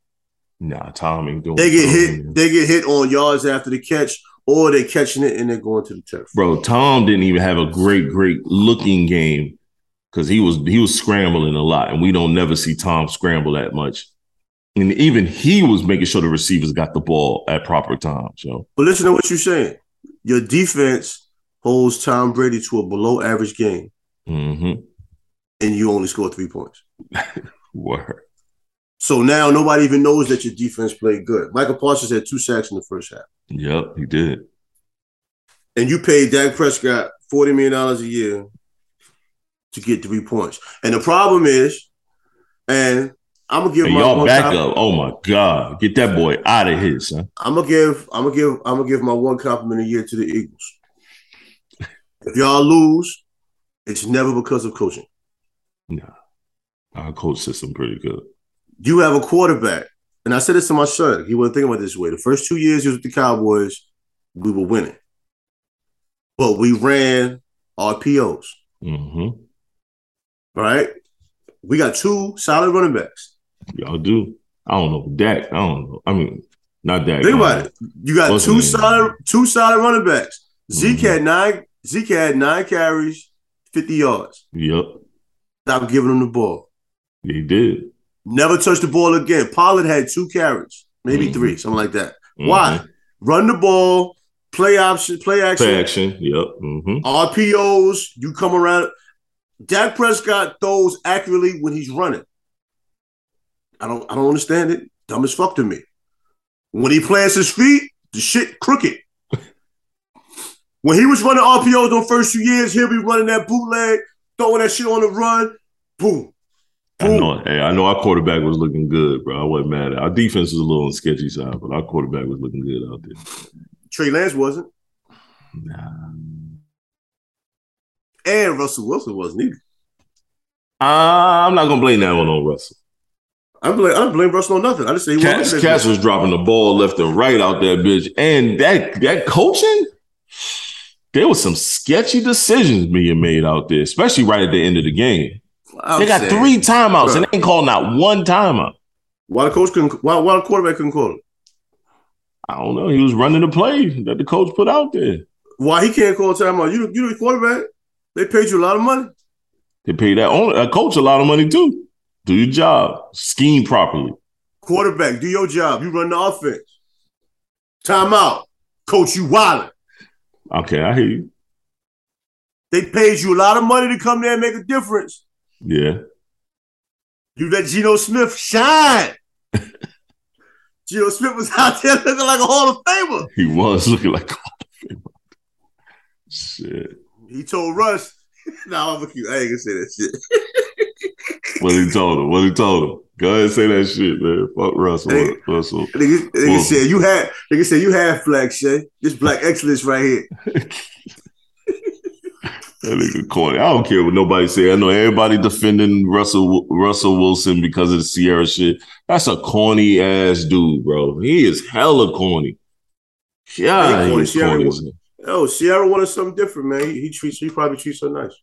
Nah, Tom ain't doing They get Tom, hit, man. they get hit on yards after the catch, or they're catching it and they're going to the turf. Bro, Tom didn't even have a great, great looking game because he was he was scrambling a lot, and we don't never see Tom scramble that much. And even he was making sure the receivers got the ball at proper time. So But listen to what you're saying. Your defense holds Tom Brady to a below average game, hmm and you only score three points. [LAUGHS] word. So now nobody even knows that your defense played good. Michael Parsons had two sacks in the first half. Yep, he did. And you paid Dak Prescott $40 million a year to get three points. And the problem is, and I'm gonna give And my y'all back comp- up. Oh my God. Get that boy out of here, son. I'm gonna give I'm gonna give I'm gonna give my one compliment a year to the Eagles. If y'all lose, it's never because of coaching. Our coach system pretty good. You have a quarterback, and I said this to my son. He wasn't thinking about it this way. The first two years he was with the Cowboys, we were winning, but we ran RPOs. hmm Right? We got two solid running backs. Y'all do. I don't know. Dak. I don't know. I mean, not Dak. Think um, about it. You got What's two solid, two solid running backs. Zeke Mhm. had nine. Zeke had nine carries, fifty yards. Yep. Stop giving him the ball. He did. Never touched the ball again. Pollard had two carries, maybe Mhm. three, something like that. Mhm. Why? Run the ball, play option, play action, Play action. Yep. hmm RPOs. You come around. Dak Prescott throws accurately when he's running. I don't. I don't understand it. Dumb as fuck to me. When he plants his feet, the shit crooked. [LAUGHS] when he was running RPOs the first few years, he'll be running that bootleg, throwing that shit on the run. Boom. I know. Hey, I know our quarterback was looking good, bro. I wasn't mad. At Our defense was a little on the sketchy side, but our quarterback was looking good out there. Trey Lance wasn't, Nah. and Russell Wilson wasn't either. Uh, I'm not gonna blame that one on Russell. I blame. I don't blame Russell on nothing. I just say he Cass. Cass was dropping the ball left and right out there, bitch. And that that coaching, there was some sketchy decisions being made out there, especially right at the end of the game. I'm they got saying, three timeouts and they ain't calling out one timeout. Why the coach couldn't? Why, why the quarterback couldn't call it? I don't know. He was running the play that the coach put out there. Why he can't call timeout? You you the quarterback. They paid you a lot of money. They pay that owner, a coach a lot of money too. Do your job, scheme properly. Quarterback, do your job. You run the offense. Timeout. Coach, you wildin'. Okay, I hear you. They paid you a lot of money to come there and make a difference. Yeah. You let Geno Smith shine. [LAUGHS] Geno Smith was out there looking like a Hall of Famer. He was looking like a Hall of Famer. Shit. He told Russ, [LAUGHS] "Nah, I'm a cute. I ain't gonna say that shit." [LAUGHS] What he told him? What he told him? Go ahead and say that shit, man. Fuck Russell. Hey. Russell. Nigga, nigga said you had. Nigga said you had flag, Shay. This black excellence right here. That nigga corny. I don't care what nobody say. I know everybody defending Russell Russell Wilson because of the Ciara shit. That's a corny ass dude, bro. He is hella corny. Yeah, He corny. is Ciara corny. was- Oh, Ciara wanted something different, man. He, he treats. He probably treats her nice.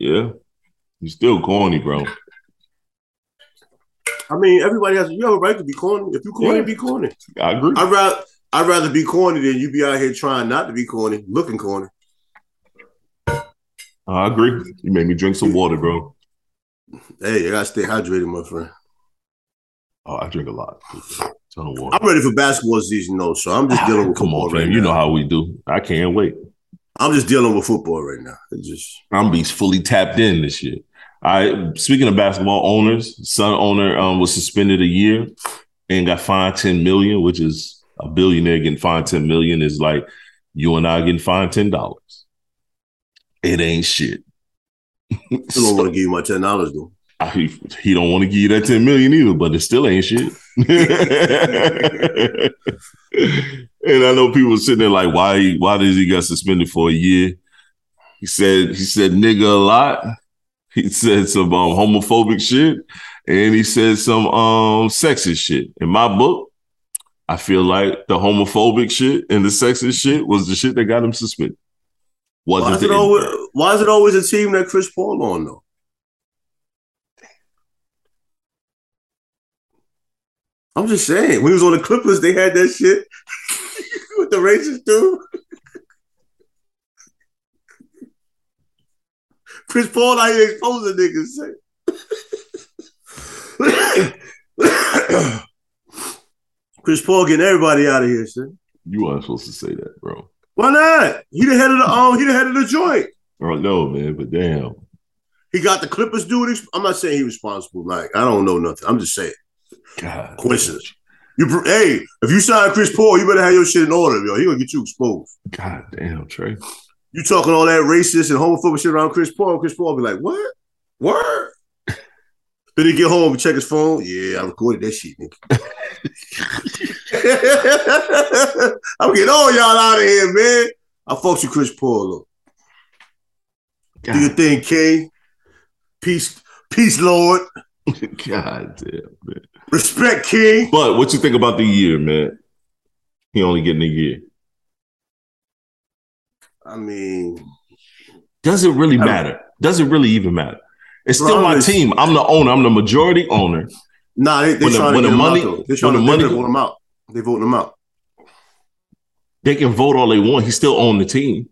Yeah, he's still corny, bro. I mean, everybody has. You have a right to be corny. If you corny, Yeah. be corny. I agree. I'd rather. I'd rather be corny than you be out here trying not to be corny, looking corny. I agree. You made me drink some water, bro. Hey, you gotta stay hydrated, my friend. Oh, I drink a lot. Ton of water. I'm ready for basketball season, though, so I'm just dealing with Come football on, right. You now. know how we do. I can't wait. I'm just dealing with football right now. It's just I'm be fully tapped in this year. I speaking of basketball owners, son owner um, was suspended a year and got fined 10 million, which is a billionaire getting fined 10 million is like you and I getting fined ten dollars. It ain't shit. [LAUGHS] still don't want to [LAUGHS] give you my ten dollars though. I, he, he don't want to give you that 10 million either, but it still ain't shit. [LAUGHS] and I know people sitting there like, why why does he get suspended for a year? He said he said nigga a lot. He said some um, homophobic shit, and he said some um sexist shit. In my book, I feel like the homophobic shit and the sexist shit was the shit that got him suspended. Why Wasn't is it always why is it always a team that Chris Paul on though? I'm just saying, when he was on the Clippers, they had that shit [LAUGHS] with the racist dude. Chris Paul out here exposing niggas. [COUGHS] Chris Paul getting everybody out of here, son. You weren't supposed to say that, bro. Why not? He the head of the um, he the head of the joint. I don't know, man, but damn. He got the Clippers dude. I'm not saying he responsible. Like I don't know nothing. I'm just saying God. coincidence. You hey, if you sign Chris Paul, you better have your shit in order, yo. He gonna get you exposed. God damn, Trey. You talking all that racist and homophobic shit around Chris Paul? Chris Paul be like, what? Word? [LAUGHS] Did he get home and check his phone. Yeah, I recorded that shit, nigga. [LAUGHS] [LAUGHS] I'm getting all y'all out of here, man. I fucks with Chris Paul. Though. Do your God, thing, King. Peace, peace, Lord. [LAUGHS] God damn, man. Respect, King. But what you think about the year, man? He only getting a year. I mean, Does it really I don't- matter? Does it really even matter? It's still my team. I'm the owner. I'm the majority owner. nah, they, they When the- trying when to the money- him out, though. They when the money- they vote him out. They voting him out. They can vote all they want. He still own the team.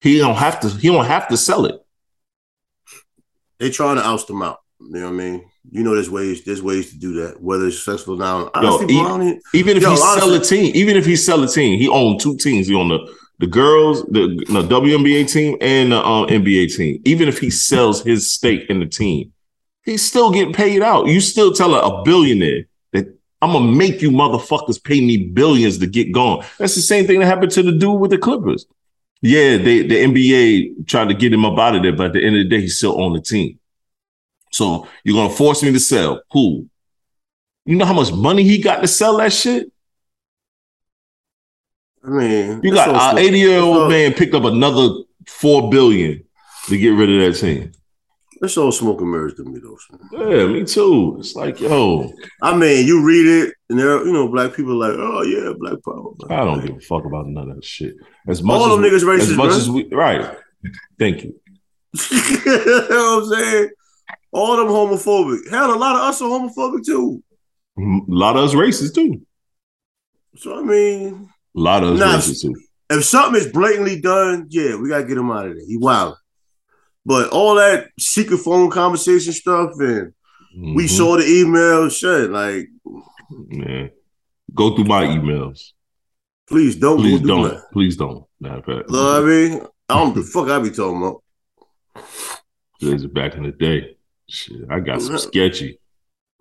He don't have to. He don't have to sell it. They trying to oust him out. You know what I mean? You know, there's ways. There's ways to do that. Whether it's successful now, honestly, don't even- Even if Yo, he sell honestly- a team, even if he sell a team, he owned two teams. He owned the the girls, the, the WNBA team, and the um, NBA team. Even if he sells his stake in the team, he's still getting paid out. You still tell a, billionaire I'm gonna make you motherfuckers pay me billions to get gone. That's the same thing that happened to the dude with the Clippers. Yeah, they the NBA tried to get him up out of there, but at the end of the day, he's still on the team. So you're gonna force me to sell? Cool. You know how much money he got to sell that shit? I mean, You got an 80 year old man picked up another four billion to get rid of that team. It's all smoke and mirrors to me, though. Yeah, me too. It's like, yo, I mean, you read it, and there, you know, black people are like, oh yeah, black power. I don't give a fuck about none of that shit. As much All as them niggas racist, as much bro. as we right. Thank you. [LAUGHS] you know what I'm saying? All them homophobic. Hell, a lot of us are homophobic too. Mm-hmm. A lot of us racist too. So I mean, A lot of us Nah, racist too. if something is blatantly done, yeah, we gotta get him out of there. He wild. But all that secret phone conversation stuff, and we Mhm. saw the email, shit. Like, Man. Go through my emails. please don't Please do don't. that. Please don't. Matter of fact. You I mean? I don't the fuck I be talking about. Days are back in the day. Shit, I got some sketchy.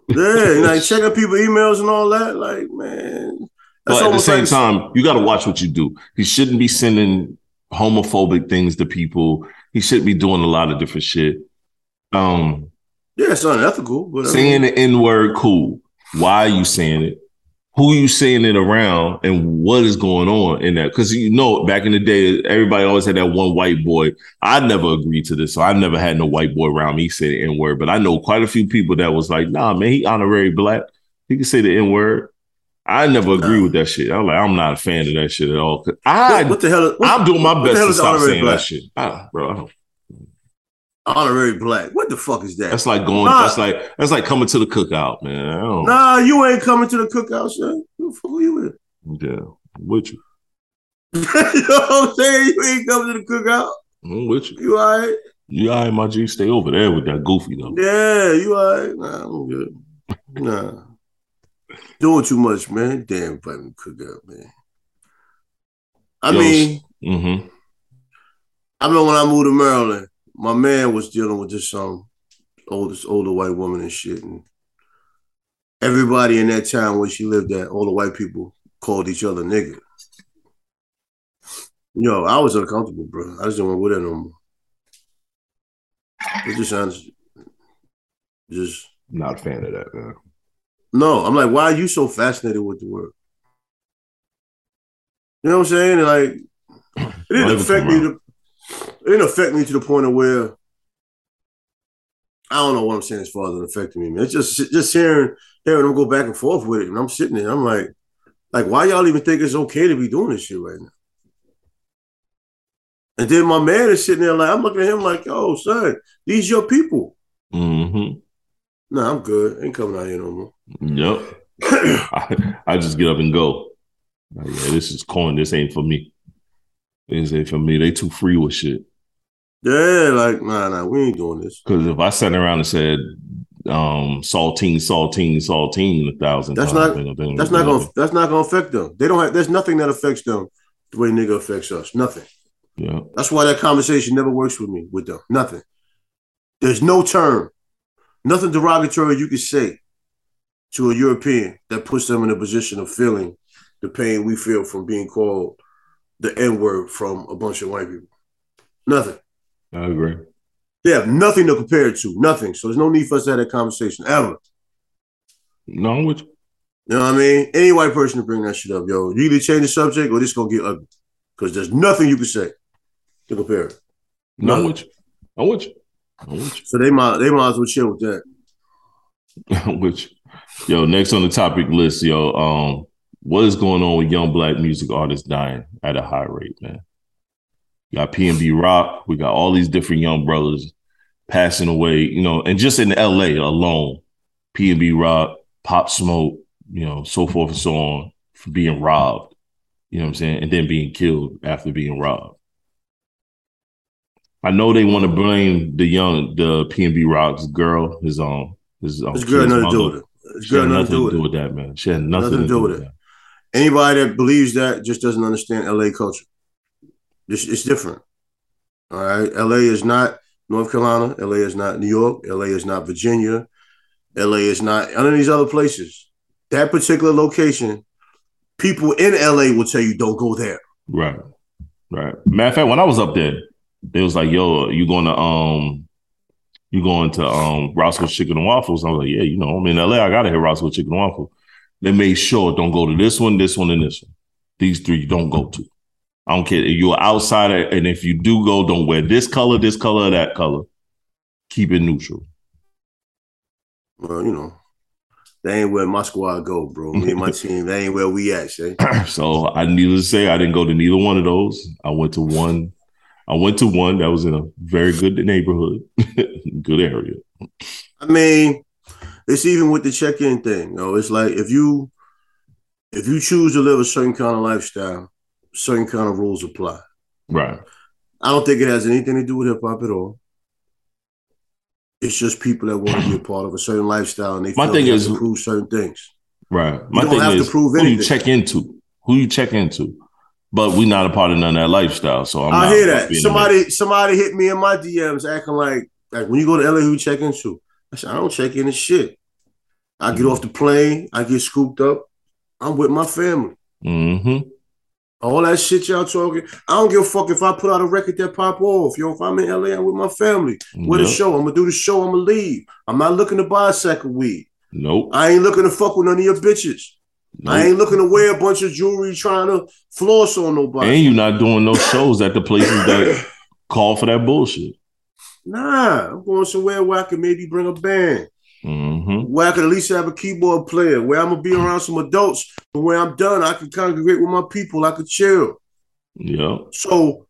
Yeah, like [LAUGHS] checking people emails and all that. Like, man. But at the same like- time, you got to watch what you do. He shouldn't be sending homophobic things to people. He shouldn't be doing a lot of different shit. Um, yeah, it's unethical. But mean- saying the N word, cool. Why are you saying it? Who you saying it around, and what is going on in that? Because you know, back in the day, everybody always had that one white boy. I never agreed to this, so I never had no white boy around me saying the N word. But I know quite a few people that was like, "Nah, man, he honorary black. He can say the N word." I never agree with that shit. I'm like, I'm not a fan of that shit at all. I, what, what the hell? What, I'm doing my best to stop saying black? that shit, Ah, bro. I don't- honorary black. What the fuck is that? That's like going. Nah. That's like that's like coming to the cookout, man. I don't. Nah, you ain't coming to the cookout, son. Who the fuck are you with? Yeah, I'm with you. [LAUGHS] you know what I'm saying? You ain't coming to the cookout. I'm with you. You all right? You all right, my G? Stay over there with that goofy though. Yeah, you all right? Nah, I'm good. Nah. Doing too much, man. Damn, to cookout, man. I Yo, mean, Mm-hmm. I remember when I moved to Maryland, my man was dealing with this um older older white woman and shit, and everybody in that town where she lived at, all the white people called each other nigga. Yo, I was uncomfortable, bro. I just didn't want to go there no more. It just sounds just Not a fan of that, man. No. I'm like, why are you so fascinated with the word? You know what I'm saying? And like, it [CLEARS THROAT] didn't affect me. To, it didn't affect me to the point of where I don't know what I'm saying as far as it affected me, man. It's just just hearing hearing them go back and forth with it, and I'm sitting there. I'm like, like, why y'all even think it's okay to be doing this shit right now? And then my man is sitting there like, I'm looking at him like, oh, son, these your people. Mm-hmm. Nah, I'm good. Ain't coming out here no more. Yep. [COUGHS] I, I just get up and go. Like, yeah, this is corn. This ain't for me. This ain't for me. They too free with shit. Yeah, like, nah, nah, we ain't doing this. Because if I sat around and said um saltine, saltine, saltine a thousand That's times, not- That's not gonna that's not gonna affect them. They don't have there's nothing that affects them the way nigga affects us. Nothing. Yeah. That's why that conversation never works with me with them. Nothing. There's no term, nothing derogatory you can say to a European that puts them in a position of feeling the pain we feel from being called the N word from a bunch of white people. Nothing. I agree. They have nothing to compare it to. Nothing. So there's no need for us to have that conversation ever. No, I'm with you. You know what I mean? Any white person to bring that shit up, yo. You either change the subject or this gonna get ugly. Because there's nothing you can say to compare it. No, with you. I'm with you. I'm with you. So they might they might as well chill with that. [LAUGHS] Which, yo, next on the topic list, yo, um, what is going on with young black music artists dying at a high rate, man? We got PnB Rock, we got all these different young brothers passing away, you know, and just in LA alone, PnB Rock, Pop Smoke, you know, so forth and so on, for being robbed, you know what I'm saying, and then being killed after being robbed. I know they want to blame the young, the PnB Rock's girl, his own, his own. This girl kid's nothing to do with it. This She girl nothing to do with it. with that, man. She had nothing, to do with it. that. Anybody that believes that just doesn't understand LA culture. It's, it's different. All right. LA is not North Carolina. LA is not New York. LA is not Virginia. LA is not none of these other places. That particular location, people in LA will tell you don't go there. Right. Right. Matter of fact, when I was up there, they was like, yo, you going to um you going to um Roscoe's Chicken and Waffles? I was like, yeah, you know, I'm in LA. I gotta hit Roscoe's Chicken and Waffle. They made sure don't go to this one, this one, and this one. These three you don't go to. I don't care. You're an outsider, and if you do go, don't wear this color, this color, or that color. Keep it neutral. Well, you know, they ain't where my squad go, bro. Me and my [LAUGHS] team, they ain't where we at, Shay. [CLEARS THROAT] so I needless to say, I didn't go to neither one of those. I went to one. I went to one that was in a very good neighborhood, [LAUGHS] good area. I mean, it's even with the check-in thing. You know, it's like if you if you choose to live a certain kind of lifestyle, certain kind of rules apply. Right. I don't think it has anything to do with hip hop at all. It's just people that want to be a part of a certain lifestyle and they My thing is- to prove certain things. Right. My don't thing have to is prove who you check into. Who you check into. But we're not a part of none of that lifestyle. So I'm I hear that. Somebody somebody hit me in my DMs acting like like when you go to LA, who you check into? I said, I don't check in into shit. I get off the plane, I get scooped up. I'm with my family. Mm-hmm. All that shit y'all talking. I don't give a fuck if I put out a record that pop off. Yo, if I'm in LA, I'm with my family. With a show, I'm gonna do the show. I'm gonna leave. I'm not looking to buy a sack of weed. Nope. I ain't looking to fuck with none of your bitches. I ain't looking to wear a bunch of jewelry trying to floss on nobody. And you're not doing no shows at the places that [COUGHS] call for that bullshit. Nah, I'm going somewhere where I can maybe bring a band. Mm-hmm. where I could at least have a keyboard player, where I'm gonna be around some adults, and when I'm done, I can congregate with my people, I could chill. Yeah. So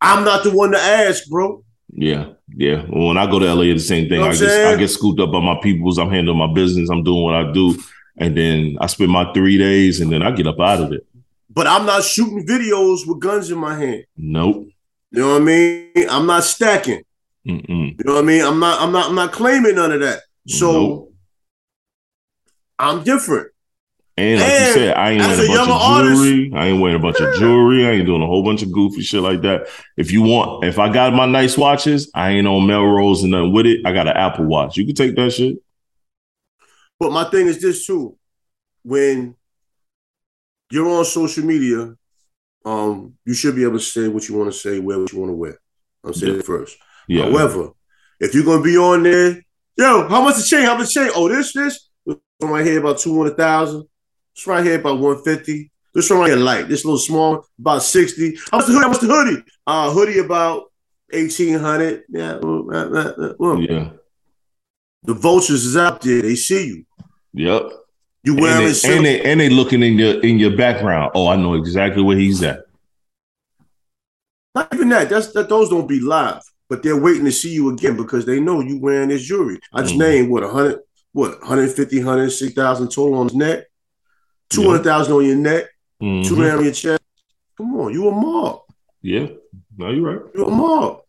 I'm not the one to ask, bro. Yeah. Yeah. When I go to LA, it's the same thing. Know I I'm I get scooped up by my peoples. I'm handling my business. I'm doing what I do. And then I spend my three days and then I get up out of it. But I'm not shooting videos with guns in my hand. Nope. You know what I mean? I'm not stacking. Mm-mm. You know what I mean? I'm not. I'm not. I'm not claiming none of that. So Nope. I'm different. And like you said, I ain't wearing a a bunch of artist- jewelry. I ain't wearing a bunch of jewelry. I ain't doing a whole bunch of goofy shit like that. If you want, if I got my nice watches, I ain't on Melrose and nothing with it. I got an Apple Watch. You can take that shit. But my thing is this too: when you're on social media, um, you should be able to say what you want to say, wear what you want to wear. I'm saying it first. Yeah. However, if you're gonna be on there, yo, how much the chain? How much the chain? Oh, this, this, this one right here about two hundred thousand. This right here about one fifty. This one right here light. This little small about sixty. How much the hoodie? How much the hoodie? Uh, hoodie about eighteen hundred. Yeah, uh, uh, uh, well, yeah. The vultures is out there. They see you. Yep. You And wearing they, it. and they and they looking in your in your background. Oh, I know exactly where he's at. Not even that. That's that. Those don't be live, but they're waiting to see you again because they know you wearing this jewelry. I just Mhm. named what a hundred, what 150, 106,000 total on his neck, two hundred thousand on your neck, Mhm. two grand on your chest. Come on, you a mob. Yeah. No, you're right. You're a mob.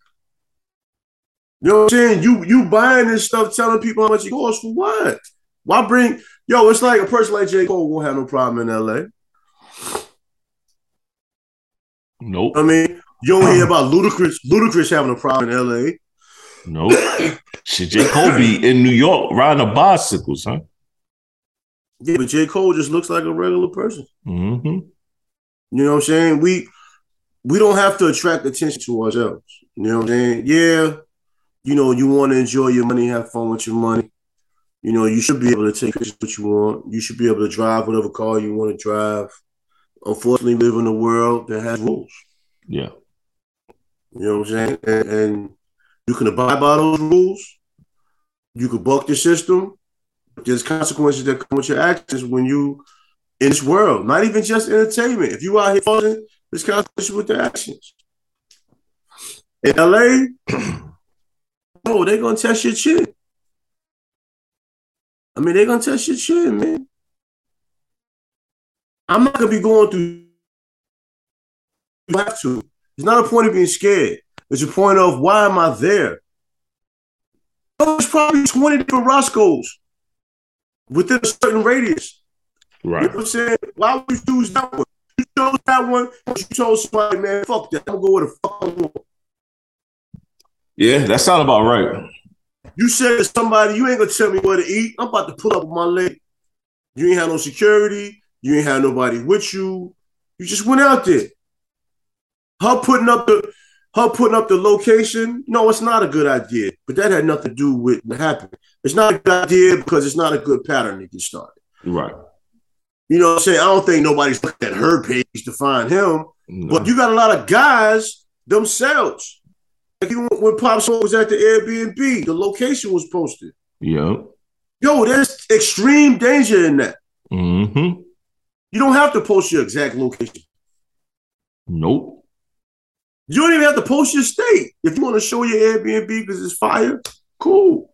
You know what I'm saying? You you buying this stuff, telling people how much it costs for what? Why bring yo? It's like a person like J Cole won't have no problem in L.A. Nope. I mean, you don't hear about Ludacris. Ludacris having a problem in L.A. Nope. [COUGHS] Shit, J. Cole be in New York riding a bicycle, son. Yeah, but J Cole just looks like a regular person. Mm-hmm. You know what I'm saying? We we don't have to attract attention to ourselves. You know what I'm saying? Yeah, you know, you want to enjoy your money, have fun with your money. You know, you should be able to take pictures what you want. You should be able to drive whatever car you want to drive. Unfortunately, we live in a world that has rules. Yeah. You know what I'm saying? And, and you can abide by those rules. You can buck the system. There's consequences that come with your actions when you in this world. Not even just entertainment. If you out here fussing, there's consequences with the actions. In LA, [CLEARS THROAT] oh, they're gonna test your chin. I mean, they're gonna test your chin, man. I'm not gonna be going through. You have to. It's not a point of being scared. It's a point of why am I there? There's probably 20 different Roscoe's within a certain radius. Right. You know what I'm saying? Why would you choose that one? You chose that one because you told somebody, man, fuck that. I'm gonna go where the fuck I want. Yeah, that sound about right. You said to somebody, you ain't gonna tell me where to eat. I'm about to pull up with my leg. You ain't have no security. You ain't have nobody with you. You just went out there. Her putting up the her putting up the location. No, it's not a good idea. But that had nothing to do with what happened. It's not a good idea because it's not a good pattern to get started. Right. You know what I'm saying? I don't think nobody's looking at her page to find him. No. But you got a lot of guys themselves. When Pop Smoke was at the Airbnb, the location was posted. yeah. Yo, there's extreme danger in that. Mm-hmm. You don't have to post your exact location. Nope. You don't even have to post your state. If you want to show your Airbnb because it's fire, cool.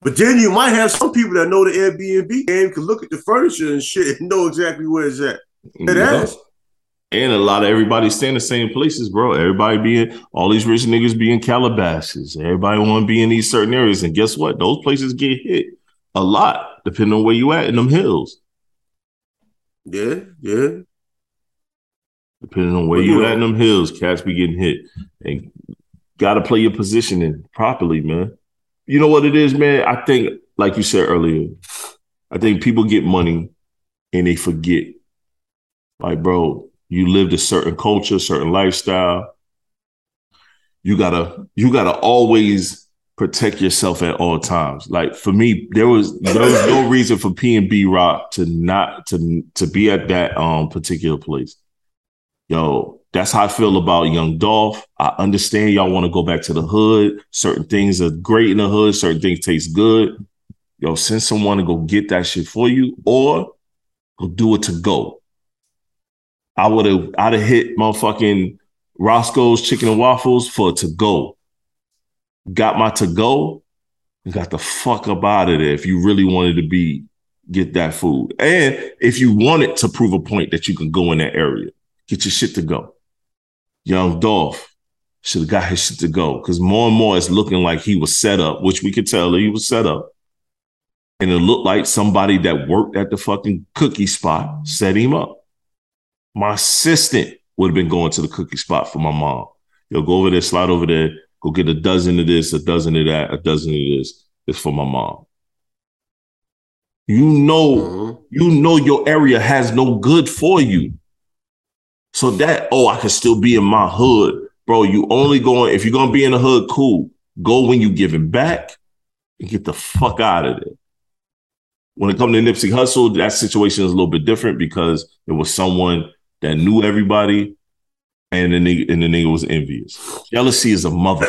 But then you might have some people that know the Airbnb game can look at the furniture and shit and know exactly where it's at. It has. And a lot of everybody stay in the same places, bro. Everybody being all these rich niggas be in Calabasas. Everybody want to be in these certain areas. And guess what? Those places get hit a lot, depending on where you at in them hills. Yeah, yeah. Depending on where you at in them hills, cats be getting hit. And gotta play your positioning properly, man. You know what it is, man? I think, like you said earlier, I think people get money and they forget. Like, bro, you lived a certain culture, certain lifestyle. You gotta, you gotta always protect yourself at all times. Like for me, there was there was no [LAUGHS] reason for P and B Rock to not to to be at that um particular place. Yo, that's how I feel about Young Dolph. I understand y'all want to go back to the hood. Certain things are great in the hood. Certain things taste good. Yo, send someone to go get that shit for you, or go do it to go. I would have, I'd have hit motherfucking Roscoe's Chicken and Waffles for to go. Got my to go, and got the fuck up out of there. If you really wanted to be get that food, and if you wanted to prove a point that you can go in that area, get your shit to go. Young Dolph should have got his shit to go because more and more it's looking like he was set up, which we could tell he was set up. And it looked like somebody that worked at the fucking cookie spot set him up. My assistant would have been going to the cookie spot for my mom. Yo, go over there, slide over there, go get a dozen of this, a dozen of that, a dozen of this. It's for my mom. You know, Mhm. you know your area has no good for you. So that, oh, I can still be in my hood. Bro, you only going, if you're gonna be in the hood, cool. Go when you giving back and get the fuck out of there. When it comes to Nipsey Hussle, that situation is a little bit different because it was someone that knew everybody and the nigga, and the nigga was envious. Jealousy is a mother.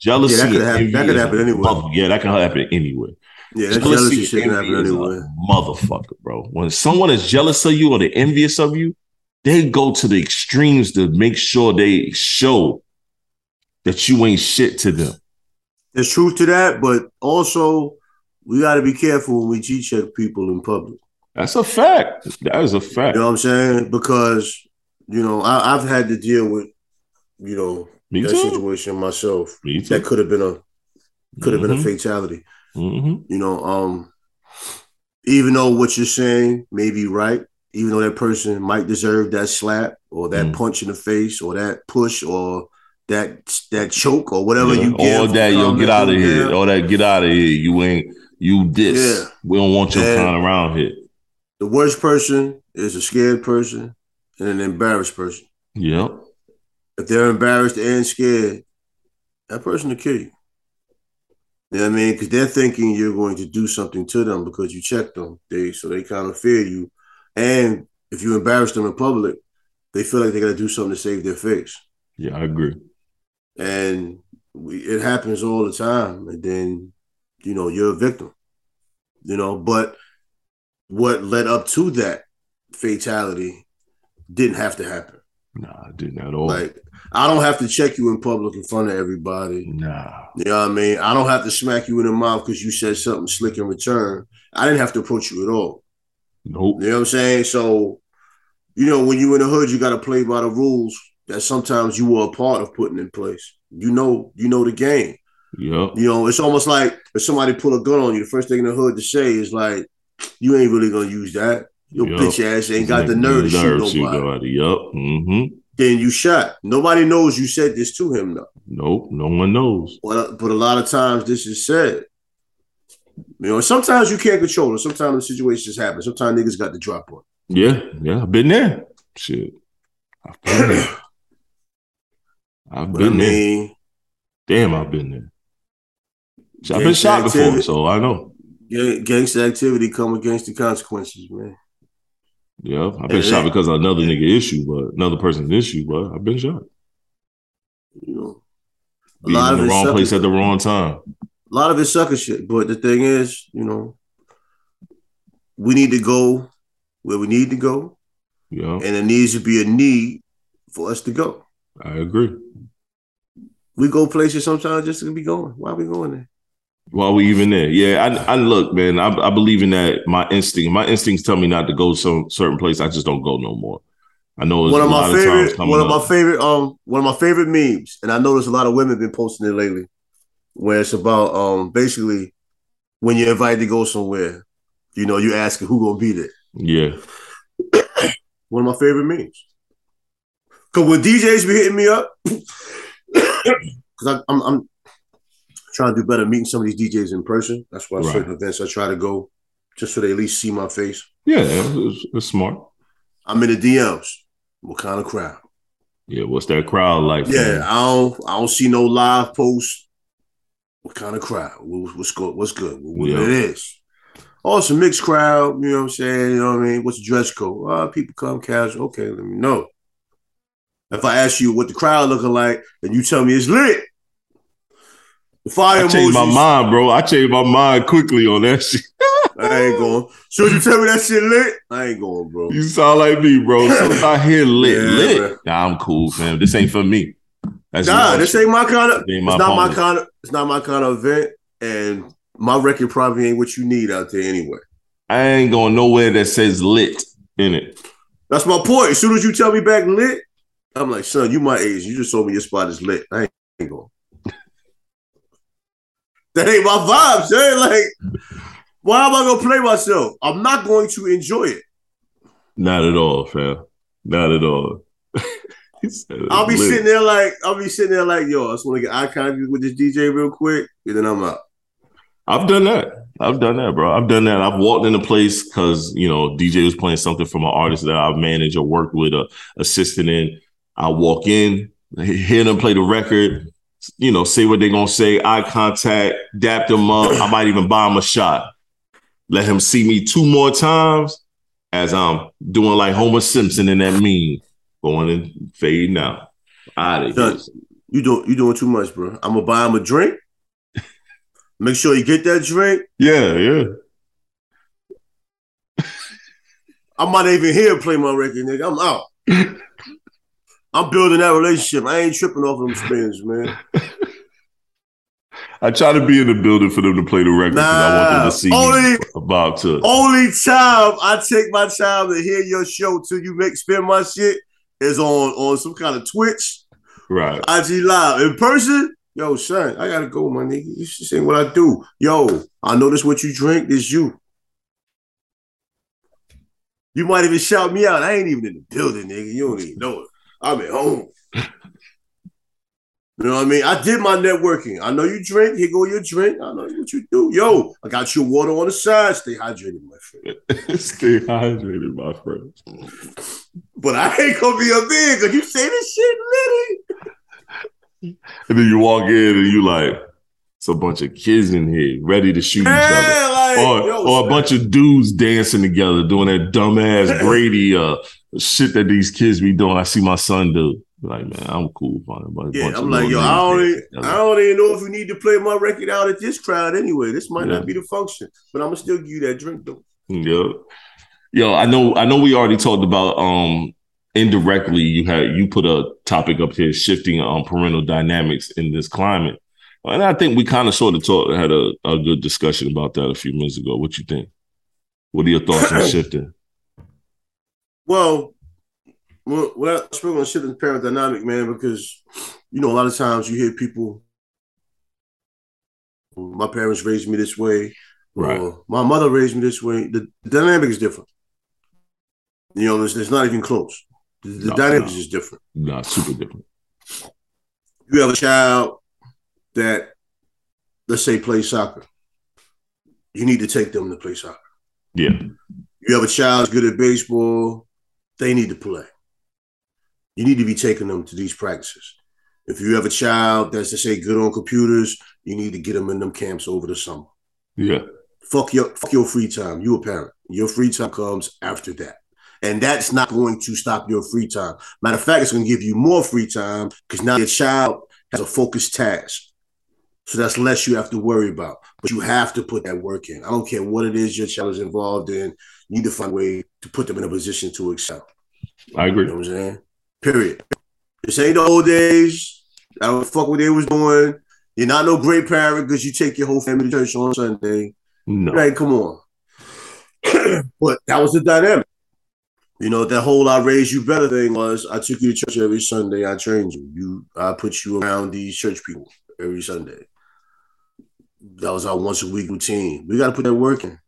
Jealousy Yeah, that could happen- that could happen anywhere. Yeah, that can happen anywhere. Yeah, Jealousy jealousy shit can happen anywhere. Motherfucker, bro. When someone is jealous of you or they're envious of you, they go to the extremes to make sure they show that you ain't shit to them. There's truth to that, but also we got to be careful when we G check people in public. That's a fact. That is a fact. You know what I'm saying? Because you know I, I've had to deal with you know Me that too. situation myself. Me too. That could have been a could have been a Mhm. fatality. Mhm. You know, um, even though what you're saying may be right, even though that person might deserve that slap or that Mm. punch in the face or that push or that that choke or whatever Yeah. you give. All that, yo, get out of here. All that, get out of here. You ain't, you this. Yeah. We don't want your And- kind around here. The worst person is a scared person and an embarrassed person. Yep. If they're embarrassed and scared, that person will kill you. You know what I mean? Because they're thinking you're going to do something to them because you checked them. They so they kind of fear you. And if you embarrass them in public, they feel like they got to do something to save their face. Yeah, I agree. And we, it happens all the time. And then, you know, you're a victim. You know, but what led up to that fatality didn't have to happen. Nah, I didn't at all. Like, I don't have to check you in public in front of everybody. nah. You know what I mean? I don't have to smack you in the mouth because you said something slick in return. I didn't have to approach you at all. Nope. You know what I'm saying? So, you know, when you're in the hood, you got to play by the rules that sometimes you were a part of putting in place. You know, you know the game. Yep. You know, it's almost like if somebody pull a gun on you, the first thing in the hood to say is like, "You ain't really gonna use that. Your Yup. bitch ass ain't got the nerve to shoot nobody." Yep. Mm-hmm. Then you shot. Nobody knows you said this to him though. Nope. No one knows. But but a lot of times this is said. You know, sometimes you can't control it. Sometimes the situations happen. Sometimes niggas got the drop on. Yeah. Yeah. I've been there. Shit. I've been there. [CLEARS THROAT] I've But I been there. Damn, I've been there. I've been shot before, so I know. Gang- gangster activity come against the consequences, man. Yeah, I've been shot because of another nigga issue, but another person's issue, but I've been shot. You know, a Being lot in of the wrong place at the wrong time. a lot of it sucker shit. But the thing is, you know, we need to go where we need to go, Yeah, and there needs to be a need for us to go. I agree. We go places sometimes just to be going. Why are we going there? While we even there, yeah. I, I look, man. I, I believe in that. My instinct, my instincts tell me not to go some certain place. I just don't go no more. I know one of my lot of favorite, one of my favorite, um, one of my favorite memes, and I notice a lot of women been posting it lately, where it's about um basically when you're invited to go somewhere, you know, you asking who gonna be there. Yeah, [COUGHS] One of my favorite memes. Cause when DJs be hitting me up, [COUGHS] because I'm, I'm trying to do better meeting some of these DJs in person. That's why Right. certain events I try to go just so they at least see my face. Yeah, it's, it's smart. I'm in the DMs. What kind of crowd? Yeah, what's that crowd like? Yeah, man? I don't I don't see no live posts. What kind of crowd? What- What's good? What's good? What Yeah. it is? Oh, mixed crowd. You know what I'm saying? You know what I mean? What's the dress code? Uh, people come casual. Okay, let me know. If I ask you what the crowd looking like, and you tell me it's lit, the fire I changed my mind, bro. I changed my mind quickly on that shit. I ain't going. Should you tell me that shit lit? I ain't going, bro. You sound like me, bro. [LAUGHS] So if I hear lit, Yeah, lit, man. nah, I'm cool, fam. This ain't for me. That's Nah, this shit. ain't my kind of. It ain't It's not my kind of. It's not my kind of event, and my record probably ain't what you need out there anyway. I ain't going nowhere that says lit in it. That's my point. As soon as you tell me back lit, I'm like, son, you my age. You just told me your spot is lit. I ain't going. That ain't my vibe, son. Like, why am I gonna play myself? I'm not going to enjoy it. Not at all, fam. Not at all. [LAUGHS] I'll be lit. sitting there like, I'll be sitting there like, yo, I just want to get eye contact with this DJ real quick, and then I'm out. I've done that. I've done that, bro. I've done that. I've walked in a place because you know DJ was playing something from an artist that I've managed or worked with, a assistant in. I walk in, hear them play the record, you know, say what they're gonna say, eye contact, dap them up. I might even buy him a shot. Let him see me two more times as I'm doing like Homer Simpson in that meme, going and fading out. Out of here. You do you doing too much, bro. I'm gonna buy him a drink. Make sure you get that drink. Yeah, yeah. I might even hear him play my record, nigga. I'm out. [LAUGHS] I'm building that relationship. I ain't tripping off them spins, man. [LAUGHS] I try to be in the building for them to play the record because I want them to see only- me about to. Only time I take my time to hear your show till you make spin my shit is on on some kind of Twitch, Right. IG live. In person, yo, son, I gotta go, my nigga. You just ain't what I do. Yo, I know this what you drink, this you. You might even shout me out. I ain't even in the building, nigga. You don't even know it. I'm at home. You know what I mean? I did my networking. I know you drink. Here go your drink. I know what you do. Yo, I got your water on the side. Stay hydrated, my friend. [LAUGHS] Stay hydrated, my friend. But I ain't gonna be a big because you say this shit, Liddy. And then you walk in and you like, it's a bunch of kids in here ready to shoot each other. Like, Or, yo, or a bunch of dudes dancing together, doing that dumbass [LAUGHS] Brady uh shit that these kids be doing. I see my son do. Like, man, I'm cool it. But Yeah, I'm like, yo, I don't, even. I don't even know if we need to play my record out at this crowd anyway. This might Yeah. not be the function, but I'm gonna still give you that drink though. Yeah. Yo, I know I know we already talked about um indirectly you had you put a topic up here shifting um parental dynamics in this climate. And I think we kind of sort of talked had a, a good discussion about that a few minutes ago. What you think? What are your thoughts on [CLEARS THROAT] shifting? Well, well, well I spoke on shit in parent dynamic, man, because you know a lot of times you hear people. My parents raised me this way. Right. or my mother raised me this way. The, the dynamic is different. You know, it's, it's not even close. The, the No, dynamic no. is different. Nah, super different. You have a child that, let's say, plays soccer. You need to take them to play soccer. Yeah. You have a child good at baseball, they need to play. You need to be taking them to these practices. If you have a child that's, let's say, good on computers, you need to get them in them camps over the summer. Yeah. Fuck your fuck your free time. You a parent. Your free time comes after that. And that's not going to stop your free time. Matter of fact, it's going to give you more free time because now your child has a focused task. So that's less you have to worry about. But you have to put that work in. I don't care what it is your child is involved in. You need to find a way to put them in a position to excel. I You agree. know what I'm saying? Period. This ain't the old days. I don't fuck what they was doing. You're not no great parent because you take your whole family to church on Sunday. No. Like, come on. [CLEARS THROAT] but that was the dynamic. You know, that whole I raised you better thing was I took you to church every Sunday. I trained you. You I put you around these church people every Sunday. That was our once a week routine. We gotta put that work in.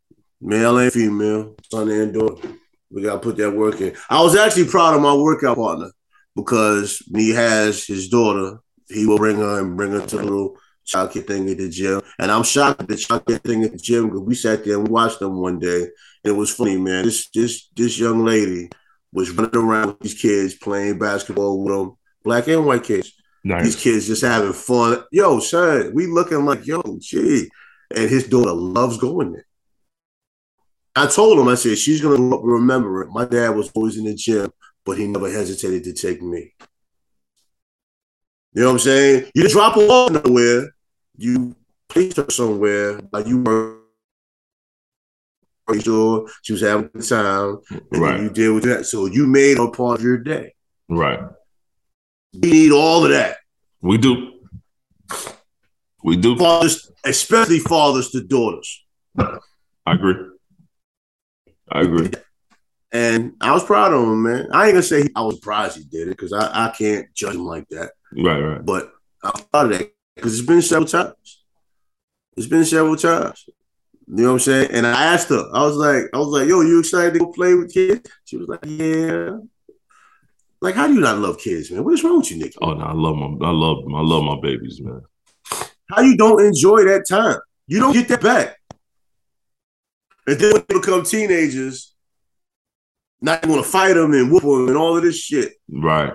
Male and female, son and daughter. We gotta put that work in. I was actually proud of my workout partner because he has his daughter, he will bring her and bring her to the little childcare thing at the gym. And I'm shocked at the childcare thing at the gym because we sat there and watched them one day. And it was funny, man. This this this young lady was running around with these kids playing basketball with them, black and white kids. Nice. These kids just having fun. Yo, son, we looking like, yo, gee. And his daughter loves going there. I told him, I said, she's going to remember it. My dad was always in the gym, but he never hesitated to take me. You know what I'm saying? You drop her off nowhere. You placed her somewhere. Like you were sure she was having a good time. And Right. you deal with that. So you made her part of your day. Right. We need all of that. We do. We do. Fathers, especially fathers to daughters. I agree. I agree. And I was proud of him, man. I ain't gonna say I was surprised he did it because I, I can't judge him like that. Right, right. But I'm proud of that because it's been several times. It's been several times. You know what I'm saying? And I asked her, I was like, I was like, yo, you excited to go play with kids? She was like, yeah. Like, how do you not love kids, man? What is wrong with you, Nick? Oh no, I love my I love I love my babies, man. How you don't enjoy that time? You don't get that back. And then when they become teenagers, not want to fight them and whoop them and all of this shit. Right.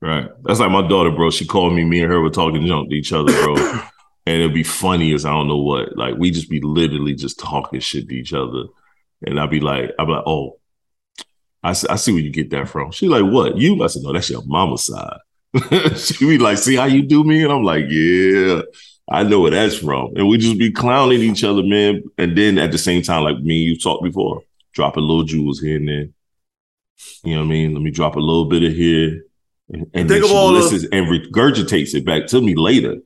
Right. That's like my daughter, bro. She called me, me and her were talking junk to each other, bro. [COUGHS] and it'd be funny as I don't know what. Like we just be literally just talking shit to each other. And I'd be like, I'd be like, oh, I, I see where you get that from. She like, what? You? I said, no, that's your mama's side. [LAUGHS] she be like, see how you do me? And I'm like, yeah, I know where that's from. And we just be clowning each other, man. And then at the same time, like me you talked before, dropping little jewels here and there. You know what I mean? Let me drop a little bit of here. And, and then Think of she all the- listens and regurgitates it back to me later.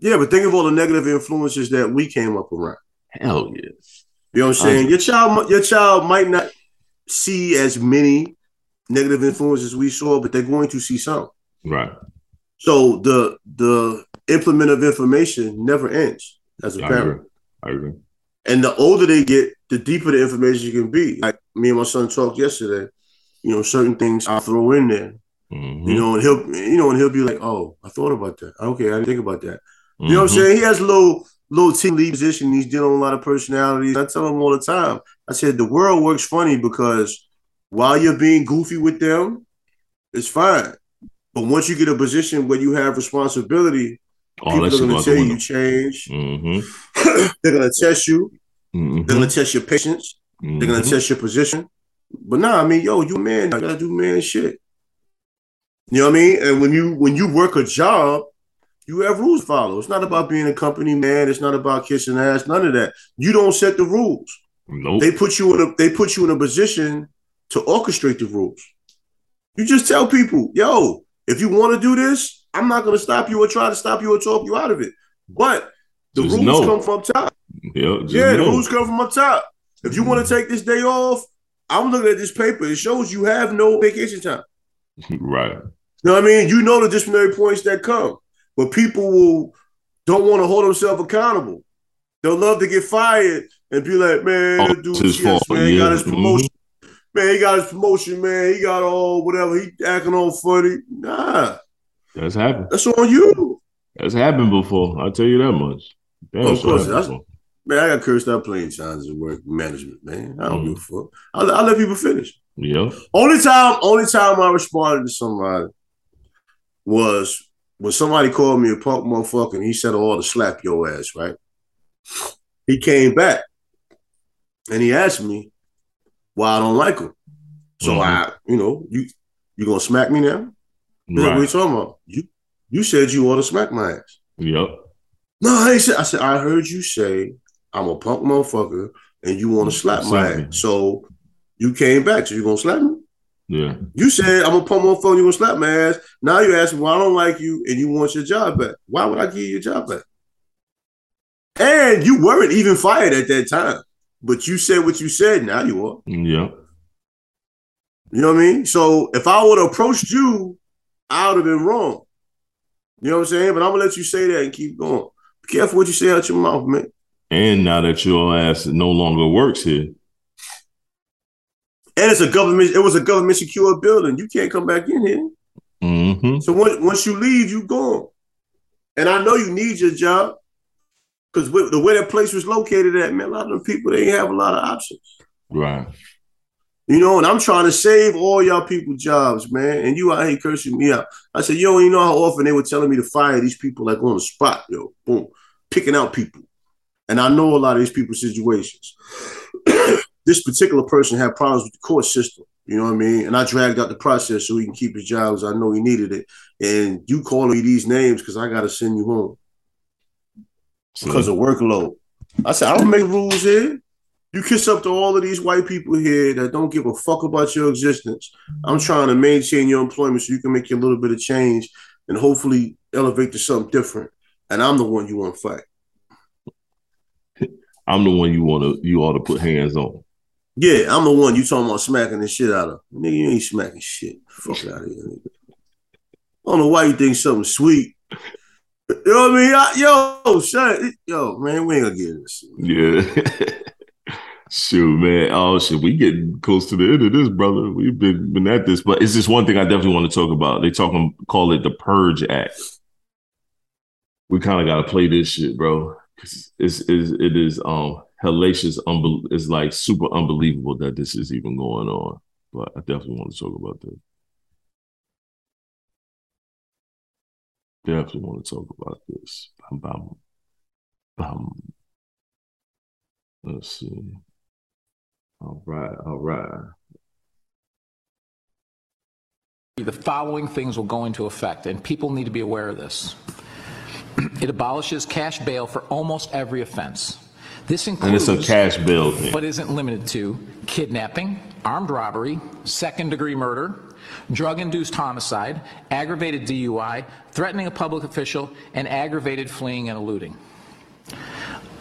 Yeah, but think of all the negative influences that we came up around. Hell yeah. You know what I'm saying? Your child, your child might not see as many negative influences we saw, but they're going to see some. Right. So the the implement of information never ends as a I parent. agree. I agree. And the older they get, the deeper the information you can be. Like me and my son talked yesterday. You know, certain things I throw in there. Mhm. You know, and he'll you know, and he'll be like, "Oh, I thought about that. Okay, I didn't think about that." You know what I'm Mhm. saying? He has a little little team lead position. He's dealing with a lot of personalities. I tell him all the time. I said the world works funny because while you're being goofy with them, it's fine. But once you get a position where you have responsibility, All People are going to tell you change. Mm-hmm. [CLEARS THROAT] They're going to test you. Mhm. They're going to test your patience. They're going to test your position. But nah, I mean, yo, you man, I gotta do man shit. You know what I mean? And when you when you work a job, you have rules to follow. It's not about being a company man. It's not about kissing ass. None of that. You don't set the rules. Nope. They put you in a they put you in a position to orchestrate the rules. You just tell people, yo, if you want to do this, I'm not gonna stop you or try to stop you or talk you out of it. But the Just rules know. come from top. yeah, Yeah, the rules come from up top. If you want to take this day off, I'm looking at this paper. It shows you have no vacation time. [LAUGHS] right. You know what I mean? You know the disciplinary points that come, but people will don't want to hold themselves accountable. They'll love to get fired and be like, man, Oh, dude shit, fault, man, he got his yeah. Mm-hmm. promotion. Man, he got his promotion, man. He got all whatever. He acting all funny. Nah, That's happened. that's on you. That's happened before. I'll tell you that much. Damn, Of course, that's- Man, I got cursed out playing at work management, man. I don't Mhm. give a fuck. I, I let people finish. Yeah. Only time, only time I responded to somebody was when somebody called me a punk motherfucker and he said all to slap your ass, right? He came back and he asked me why I don't like him. So Mhm. I, you know, you you gonna smack me now? Like, What are you talking about? You you said you want to smack my ass. Yep. No, I ain't said I said I heard you say I'm a punk motherfucker and you want to slap my me. ass. So you came back, so you gonna slap me? Yeah. You said I'm a pump on phone, you gonna slap my ass. Now you ask me why I don't like you and you want your job back. Why would I give you your job back? And you weren't even fired at that time. But you said what you said, now you are. Yeah. You know what I mean? So if I would have approached you, I would have been wrong. You know what I'm saying? But I'm gonna let you say that and keep going. Be careful what you say out your mouth, man. And now that your ass no longer works here, And it's a government, it was a government secure building. You can't come back in here. hmm So once once you leave, you gone. And I know you need your job because the way that place was located at, man, a lot of them people they ain't have a lot of options. Right. You know, and I'm trying to save all y'all people jobs, man. And you out here cursing me out. I said, yo, you know how often they were telling me to fire these people like on the spot, yo, boom, picking out people. And I know a lot of these people's situations. [CLEARS THROAT] this particular person had problems with the court system. You know what I mean? And I dragged out the process so he can keep his job because I know he needed it. And you calling me these names because I got to send you home So, because of workload. I said, I don't make rules here. You kiss up to all of these white people here that don't give a fuck about your existence. I'm trying to maintain your employment so you can make a little bit of change and hopefully elevate to something different. And I'm the one you want to fight. I'm the one you want to you ought to put hands on. Yeah, I'm the one you talking about smacking the shit out of. Nigga, you ain't smacking shit. Fuck out of here, nigga. I don't know why you think something sweet. You know what I mean? I, yo, shut it. Yo, man, we ain't gonna get this. Yeah. [LAUGHS] Shoot, man. Oh shit, we getting close to the end of this, brother. We've been been at this, but it's just one thing I definitely want to talk about. They talking call it the Purge Act. We kind of got to play this shit, bro. It's, it's it is um hellacious, unbel- it's like super unbelievable that this is even going on. But I definitely want to talk about that. Definitely want to talk about this. Bam, bam, bam. Let's see. All right, all right. The following things will go into effect, and people need to be aware of this. It abolishes cash bail for almost every offense. This includes And it's a cash bail thing. but isn't limited to, kidnapping, armed robbery, second-degree murder, drug-induced homicide, aggravated DUI, threatening a public official, and aggravated fleeing and eluding.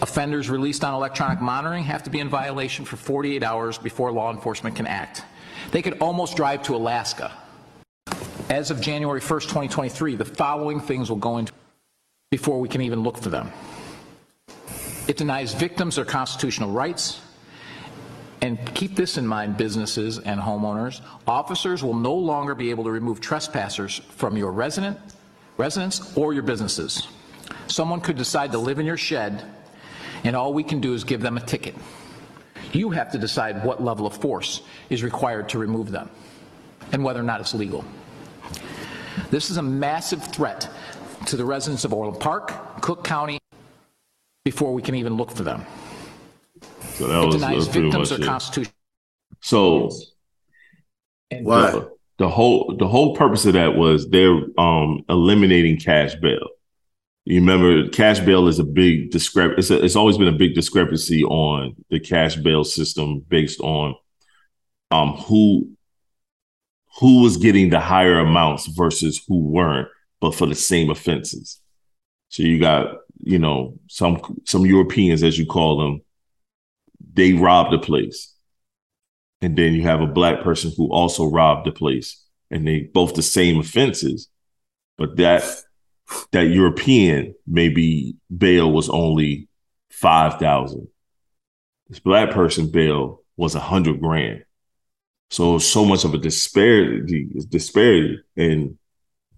Offenders released on electronic monitoring have to be in violation for 48 hours before law enforcement can act. They could almost drive to Alaska. As of January 1st, 2023, the following things will go into before we can even look for them. It denies victims their constitutional rights. And keep this in mind, businesses and homeowners. Officers will no longer be able to remove trespassers from your resident, residence or your businesses. Someone could decide to live in your shed, and all we can do is give them a ticket. You have to decide what level of force is required to remove them and whether or not it's legal. This is a massive threat to the residents of Orland Park, Cook County, before we can even look for them. So that It was denies victims much their it. constitutional. So Why? the, the whole the whole purpose of that was they're um eliminating cash bail. You remember cash bail is a big discrep it's a, it's always been a big discrepancy on the cash bail system based on um who who was getting the higher amounts versus who weren't, but for the same offenses. So you got, you know, some some Europeans, as you call them, they robbed a place and then you have a black person who also robbed the place and they both the same offenses but that that european maybe bail was only 5000 this black person bail was a hundred grand. So so much of a disparity disparity in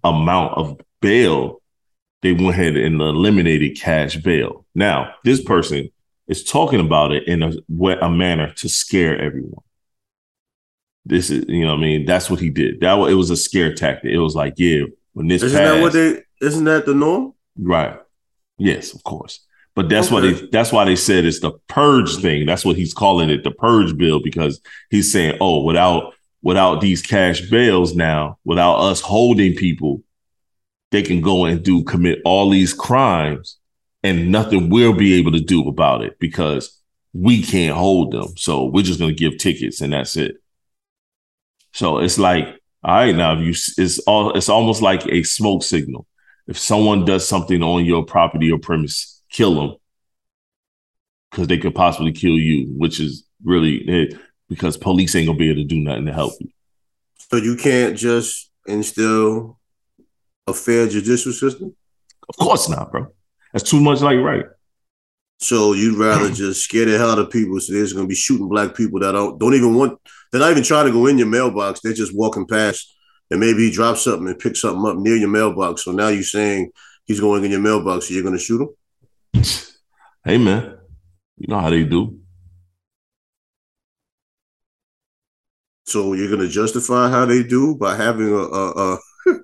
amount of bail they went ahead and eliminated cash bail. Now this person is talking about it in a, a manner to scare everyone. This is you know what I mean? That's what he did. That it was a scare tactic. It was like yeah when this Isn't passed, that what they? Isn't that the norm? right yes of course but that's Okay. they that's why they said it's the purge thing that's what he's calling it the purge bill because he's saying oh without without these cash bails now without us holding people they can go and do commit all these crimes and nothing we'll be able to do about it because we can't hold them so we're just going to give tickets and that's it so it's like, all right, now if you, it's all, it's almost like a smoke signal. If someone does something on your property or premise, kill them because they could possibly kill you, which is really it because police ain't gonna be able to do nothing to help you. So you can't just instill a fair judicial system. Of course not, bro. That's too much like right. So you'd rather [CLEARS THROAT] just scare the hell out of people. So there's gonna be shooting black people that don't don't even want. They're not even trying to go in your mailbox. They're just walking past and maybe he drops something and picks something up near your mailbox. So now you're saying he's going in your mailbox, so you're gonna shoot him? Hey man, you know how they do. So you're gonna justify how they do by having a, a, a [LAUGHS]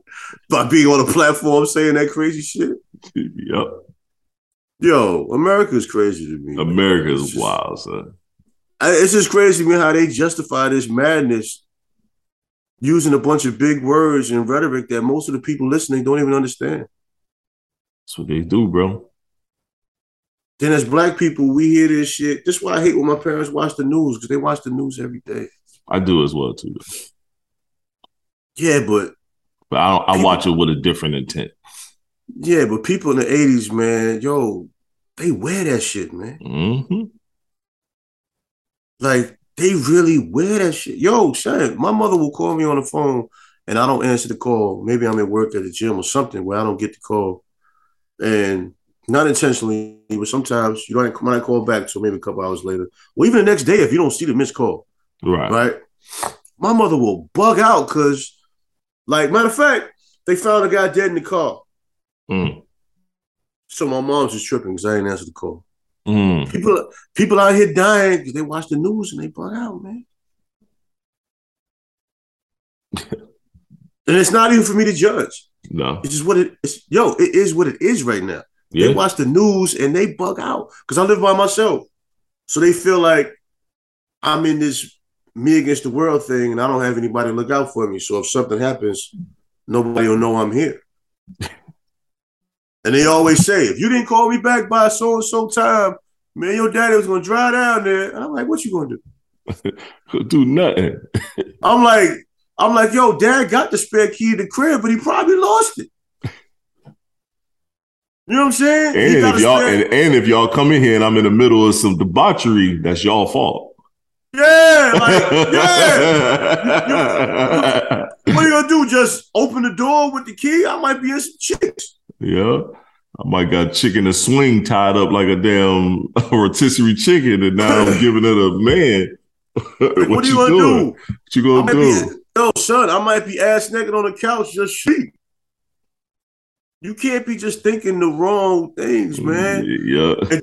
by being on a platform saying that crazy shit? yep. Yo, America's crazy to me. man. America is wild, son. I- It's just crazy to me how they justify this madness using a bunch of big words and rhetoric that most of the people listening don't even understand. That's what they do, bro. Then as black people, we hear this shit. This is why I hate when my parents watch the news because they watch the news every day. I do as well too. Yeah, but But I don't, I watch it with a different intent. yeah, but people in the '80s, man, yo, they wear that shit, man. hmm Like they really wear that shit. Yo, son, my mother will call me on the phone and I don't answer the call. Maybe I'm at work at the gym or something where I don't get the call. And not intentionally, but sometimes you don't I call back, so maybe a couple hours later, or even the next day if you don't see the missed call, Right. right? My mother will bug out because, like, matter of fact, they found a guy dead in the car. Mm. So my mom's just tripping because I didn't answer the call. Mm. People, people out here dying because they watch the news and they bug out, man. [LAUGHS] and it's not even for me to judge. No. It's just what it is. Yo, it is what it is right now. Yeah. They watch the news and they bug out because I live by myself. So they feel like I'm in this me against the world thing and I don't have anybody to look out for me. So if something happens, nobody will know I'm here. [LAUGHS] and they always say, if you didn't call me back by so and so time, man, your daddy was gonna drive down there. And I'm like, what you gonna do? [LAUGHS] Do nothing. [LAUGHS] I'm like, I'm like, yo, dad got the spare key to the crib, but he probably lost it. You know what I'm saying? And if y'all and, and if y'all come in here and I'm in the middle of some debauchery, that's y'all fault. yeah, [LAUGHS] like, yeah. What are you gonna do? Just open the door with the key? I might be in some chicks. Yeah. I might got chicken and swing tied up like a damn [LAUGHS] rotisserie chicken, and now I'm [LAUGHS] giving it a man. [LAUGHS] What, are you gonna doing? do? What you gonna do? be, yo, son, I might be ass naked on the couch just sleep. You can't be just thinking the wrong things, mm, man. Yeah.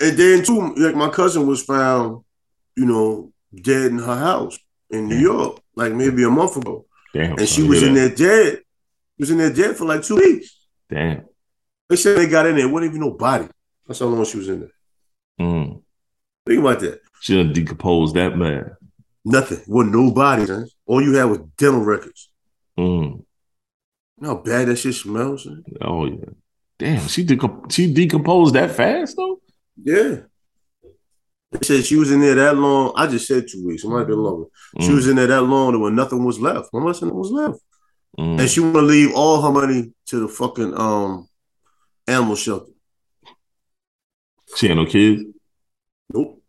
And then too, like my cousin was found, you know, dead in her house in New. York, like maybe a month ago. Damn. And she was in that? there dead. Was in there dead for like two weeks. Damn. They said they got in there, wasn't even no body. That's how long she was in there. Mm. Think about that. She done decomposed that man. Nothing. Wasn't no body, man. All you had was dental records. Mm. You know how bad that shit smells? Man? Oh yeah. Damn. She decom- she decomposed that fast though. Yeah. They said she was in there that long. I just said two weeks. It might have been longer. She Mm. was in there that long and when nothing was left. Nothing was left. Mm. And she want to leave all her money to the fucking um animal shelter. She had no kids. Nope.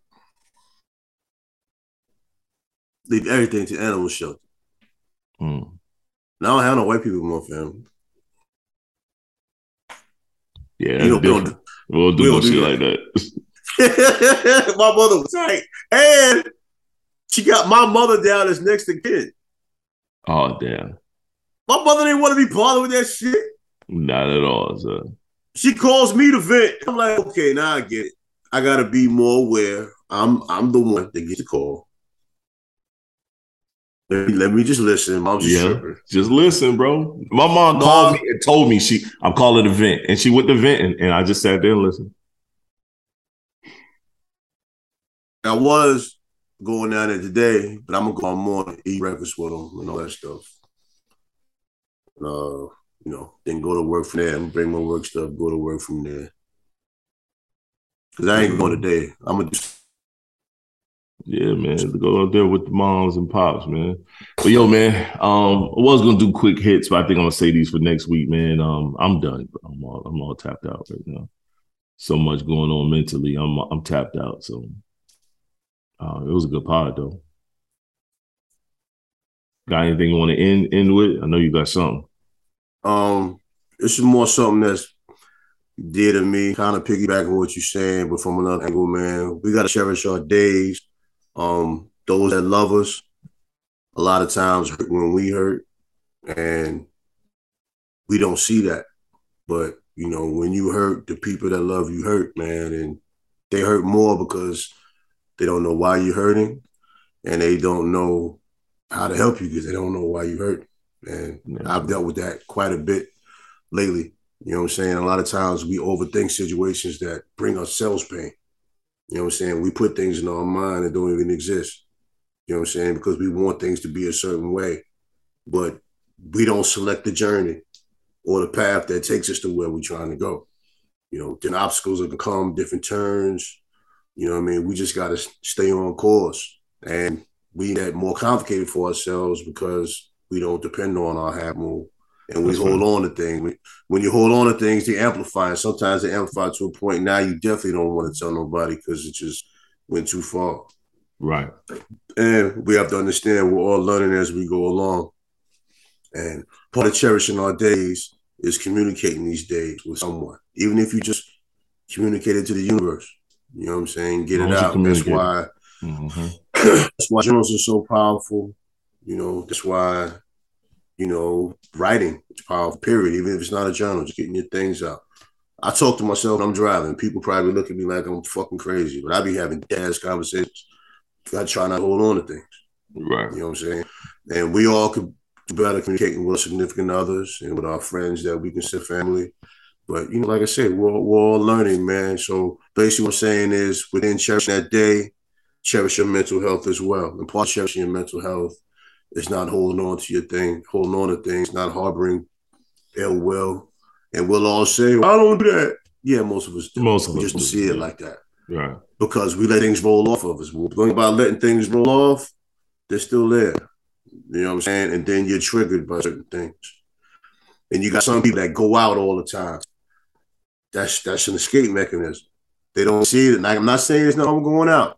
Leave everything to animal shelter. Mm. Now I don't have no white people in my family. Yeah, You that's know, we don't different. We'll do we no do shit that. like that. [LAUGHS] my mother was tight. And she got my mother down as next to kid. Oh damn. My mother didn't want to be bothered with that shit. Not at all, sir. She calls me to vent. I'm like, okay, now I get it. I gotta be more aware. I'm I'm the one that gets the call. Let me, let me just listen. Mom's just Yeah. tripping. Just listen, bro. My mom called me and told me she I'm calling a vent. And she went to venting and I just sat there and listened. I was going down there today, but I'm gonna go on more eat breakfast with them and all that stuff. Uh, you know, then go to work from there. I'm bring my work stuff, go to work from there. Cause I ain't going today. I'm gonna do Yeah, man. Go out there with the moms and pops, man. But yo, man, um, I was gonna do quick hits, but I think I'm gonna say these for next week, man. Um, I'm done. I'm all I'm all tapped out right now. So much going on mentally. I'm I'm tapped out. So uh, it was a good pod though. Got anything you want to end end with? I know you got something. Um, this is more something that's dear to me, kind of piggybacking what you're saying, but from another angle, man. We gotta cherish our days. Um, those that love us, a lot of times hurt when we hurt. And we don't see that. But, you know, when you hurt, the people that love you hurt, man, and they hurt more because they don't know why you're hurting and they don't know how to help you because they don't know why you hurt. And Yeah. I've dealt with that quite a bit lately. You know what I'm saying? A lot of times we overthink situations that bring ourselves pain. You know what I'm saying? We put things in our mind that don't even exist. You know what I'm saying? Because we want things to be a certain way. But we don't select the journey or the path that takes us to where we're trying to go. You know, then obstacles will come, different turns. You know what I mean? We just got to stay on course. And we get more complicated for ourselves because we don't depend on our half move. And we That's hold right. on to things. When you hold on to things, they amplify. And sometimes they amplify to a point now you definitely don't want to tell nobody because it just went too far. Right. And we have to understand we're all learning as we go along. And part of cherishing our days is communicating these days with someone, even if you just communicate it to the universe. You know what I'm saying? Get it out. That's why hmm [CLEARS THROAT] that's why journals are so powerful. You know, that's why, you know, writing is powerful, period. Even if it's not a journal, just getting your things out. I talk to myself when I'm driving. People probably look at me like I'm fucking crazy, but I be having gas conversations. I try not to hold on to things. Right. You know what I'm saying? And we all could do better communicating with our significant others and with our friends that we consider family. But you know, like I said, we're, all- we're all learning, man. So basically, what I'm saying is, within cherishing that day, cherish your mental health as well. And part of cherishing your mental health is not holding on to your thing, holding on to things, not harboring ill will. And we'll all say, "I don't do that." Yeah, most of us do. Most of we us just see it like that Right. because we let things roll off of us. We're going about letting things roll off, they're still there. You know what I'm saying? And then you're triggered by certain things. And you got some people that go out all the time. That's that's an escape mechanism. They don't see it. Like I'm not saying it's not I'm going out,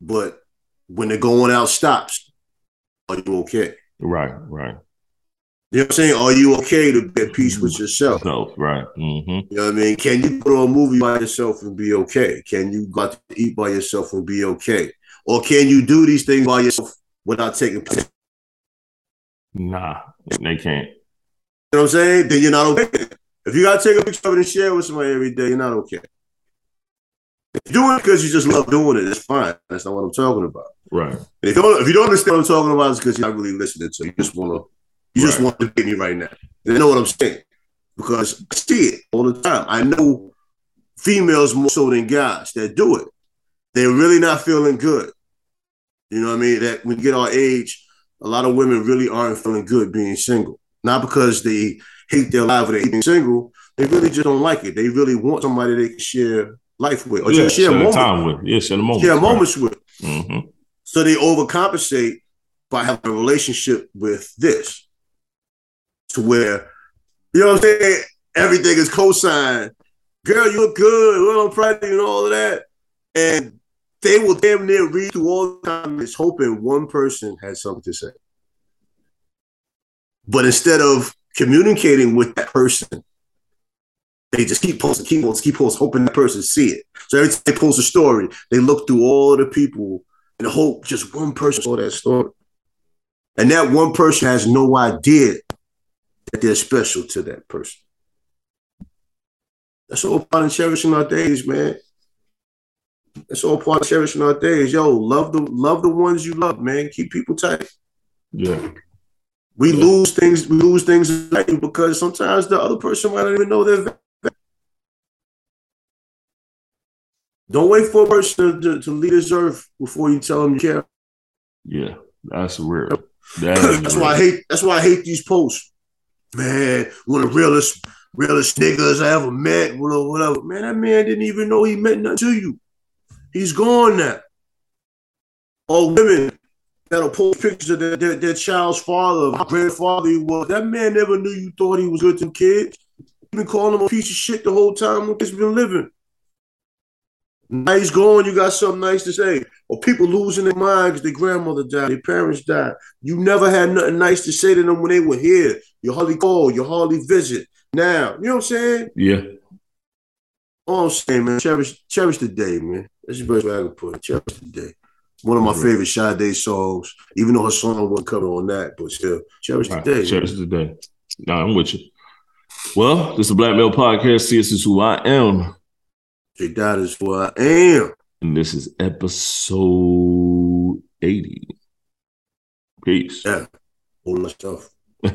but when the going out stops, are you okay? Right. Right. You know what I'm saying? Are you okay to be at peace with yourself? So right. hmm You know what I mean? Can you go to a movie by yourself and be okay? Can you go out to eat by yourself and be okay? Or can you do these things by yourself without taking you Nah, they can't. You know what I'm saying? Then you're not okay. If you gotta take a picture of it and share it with somebody every day, you're not okay. If you're doing it because you just love doing it, that's fine. That's not what I'm talking about. Right. And if you don't, if you don't understand what I'm talking about, it's because you're not really listening to. You just want to, you just want to debate me right now. You know what I'm saying? Because I see it all the time. I know females more so than guys that do it. They're really not feeling good. You know what I mean? That when you get our age, a lot of women really aren't feeling good being single. Not because they hate their life or they hate being single. They really just don't like it. They really want somebody they can share life with or yeah, just share share moments, time with. Yeah, share the moment. share moments with. hmm So they overcompensate by having a relationship with this. To where, you know what I'm saying? Everything is co-signed. Girl, you look good. Well, I'm proud of you and all of that. And they will damn near read through all the comments hoping one person has something to say. But instead of communicating with that person, they just keep posting, keep posting, keep posting, hoping that person see it. So every time they post a story, they look through all the people and hope just one person saw that story. And that one person has no idea that they're special to that person. That's all part of cherishing our days, man. That's all part of cherishing our days. Yo, love the love the ones you love, man. Keep people tight. Yeah. We Yeah. lose things, we lose things because sometimes the other person might not even know they're Don't wait for a person to, to leave this earth before you tell them you care. Yeah. That's real. That [CLEARS THROAT] That's real. why I hate. That's why I hate these posts. Man, one of the realest, realest niggas I ever met. Whatever, whatever. Man, that man didn't even know he meant nothing to you. He's gone now. Or women that'll post pictures of their, their, their child's father, grandfather he was. That man never knew you thought he was good to kids. You been calling him a piece of shit the whole time when he's been living. Nice going, you got something nice to say. Or people losing their minds, their grandmother died, their parents died. You never had nothing nice to say to them when they were here. You hardly call, you hardly visit. Now, you know what I'm saying? Yeah. All I'm saying, man, cherish, cherish the day, man. That's the best way I can put it. Cherish the day. One of my right. favorite Sade songs, even though her song wasn't covered on that, but still, cherish right. the day. Cherish man. the day. Nah, I'm with you. Well, this is a Black Male Podcast. See, this is who I am. Say that is who I am. And this is episode 80. Peace. Yeah. all Hold stuff. [LAUGHS]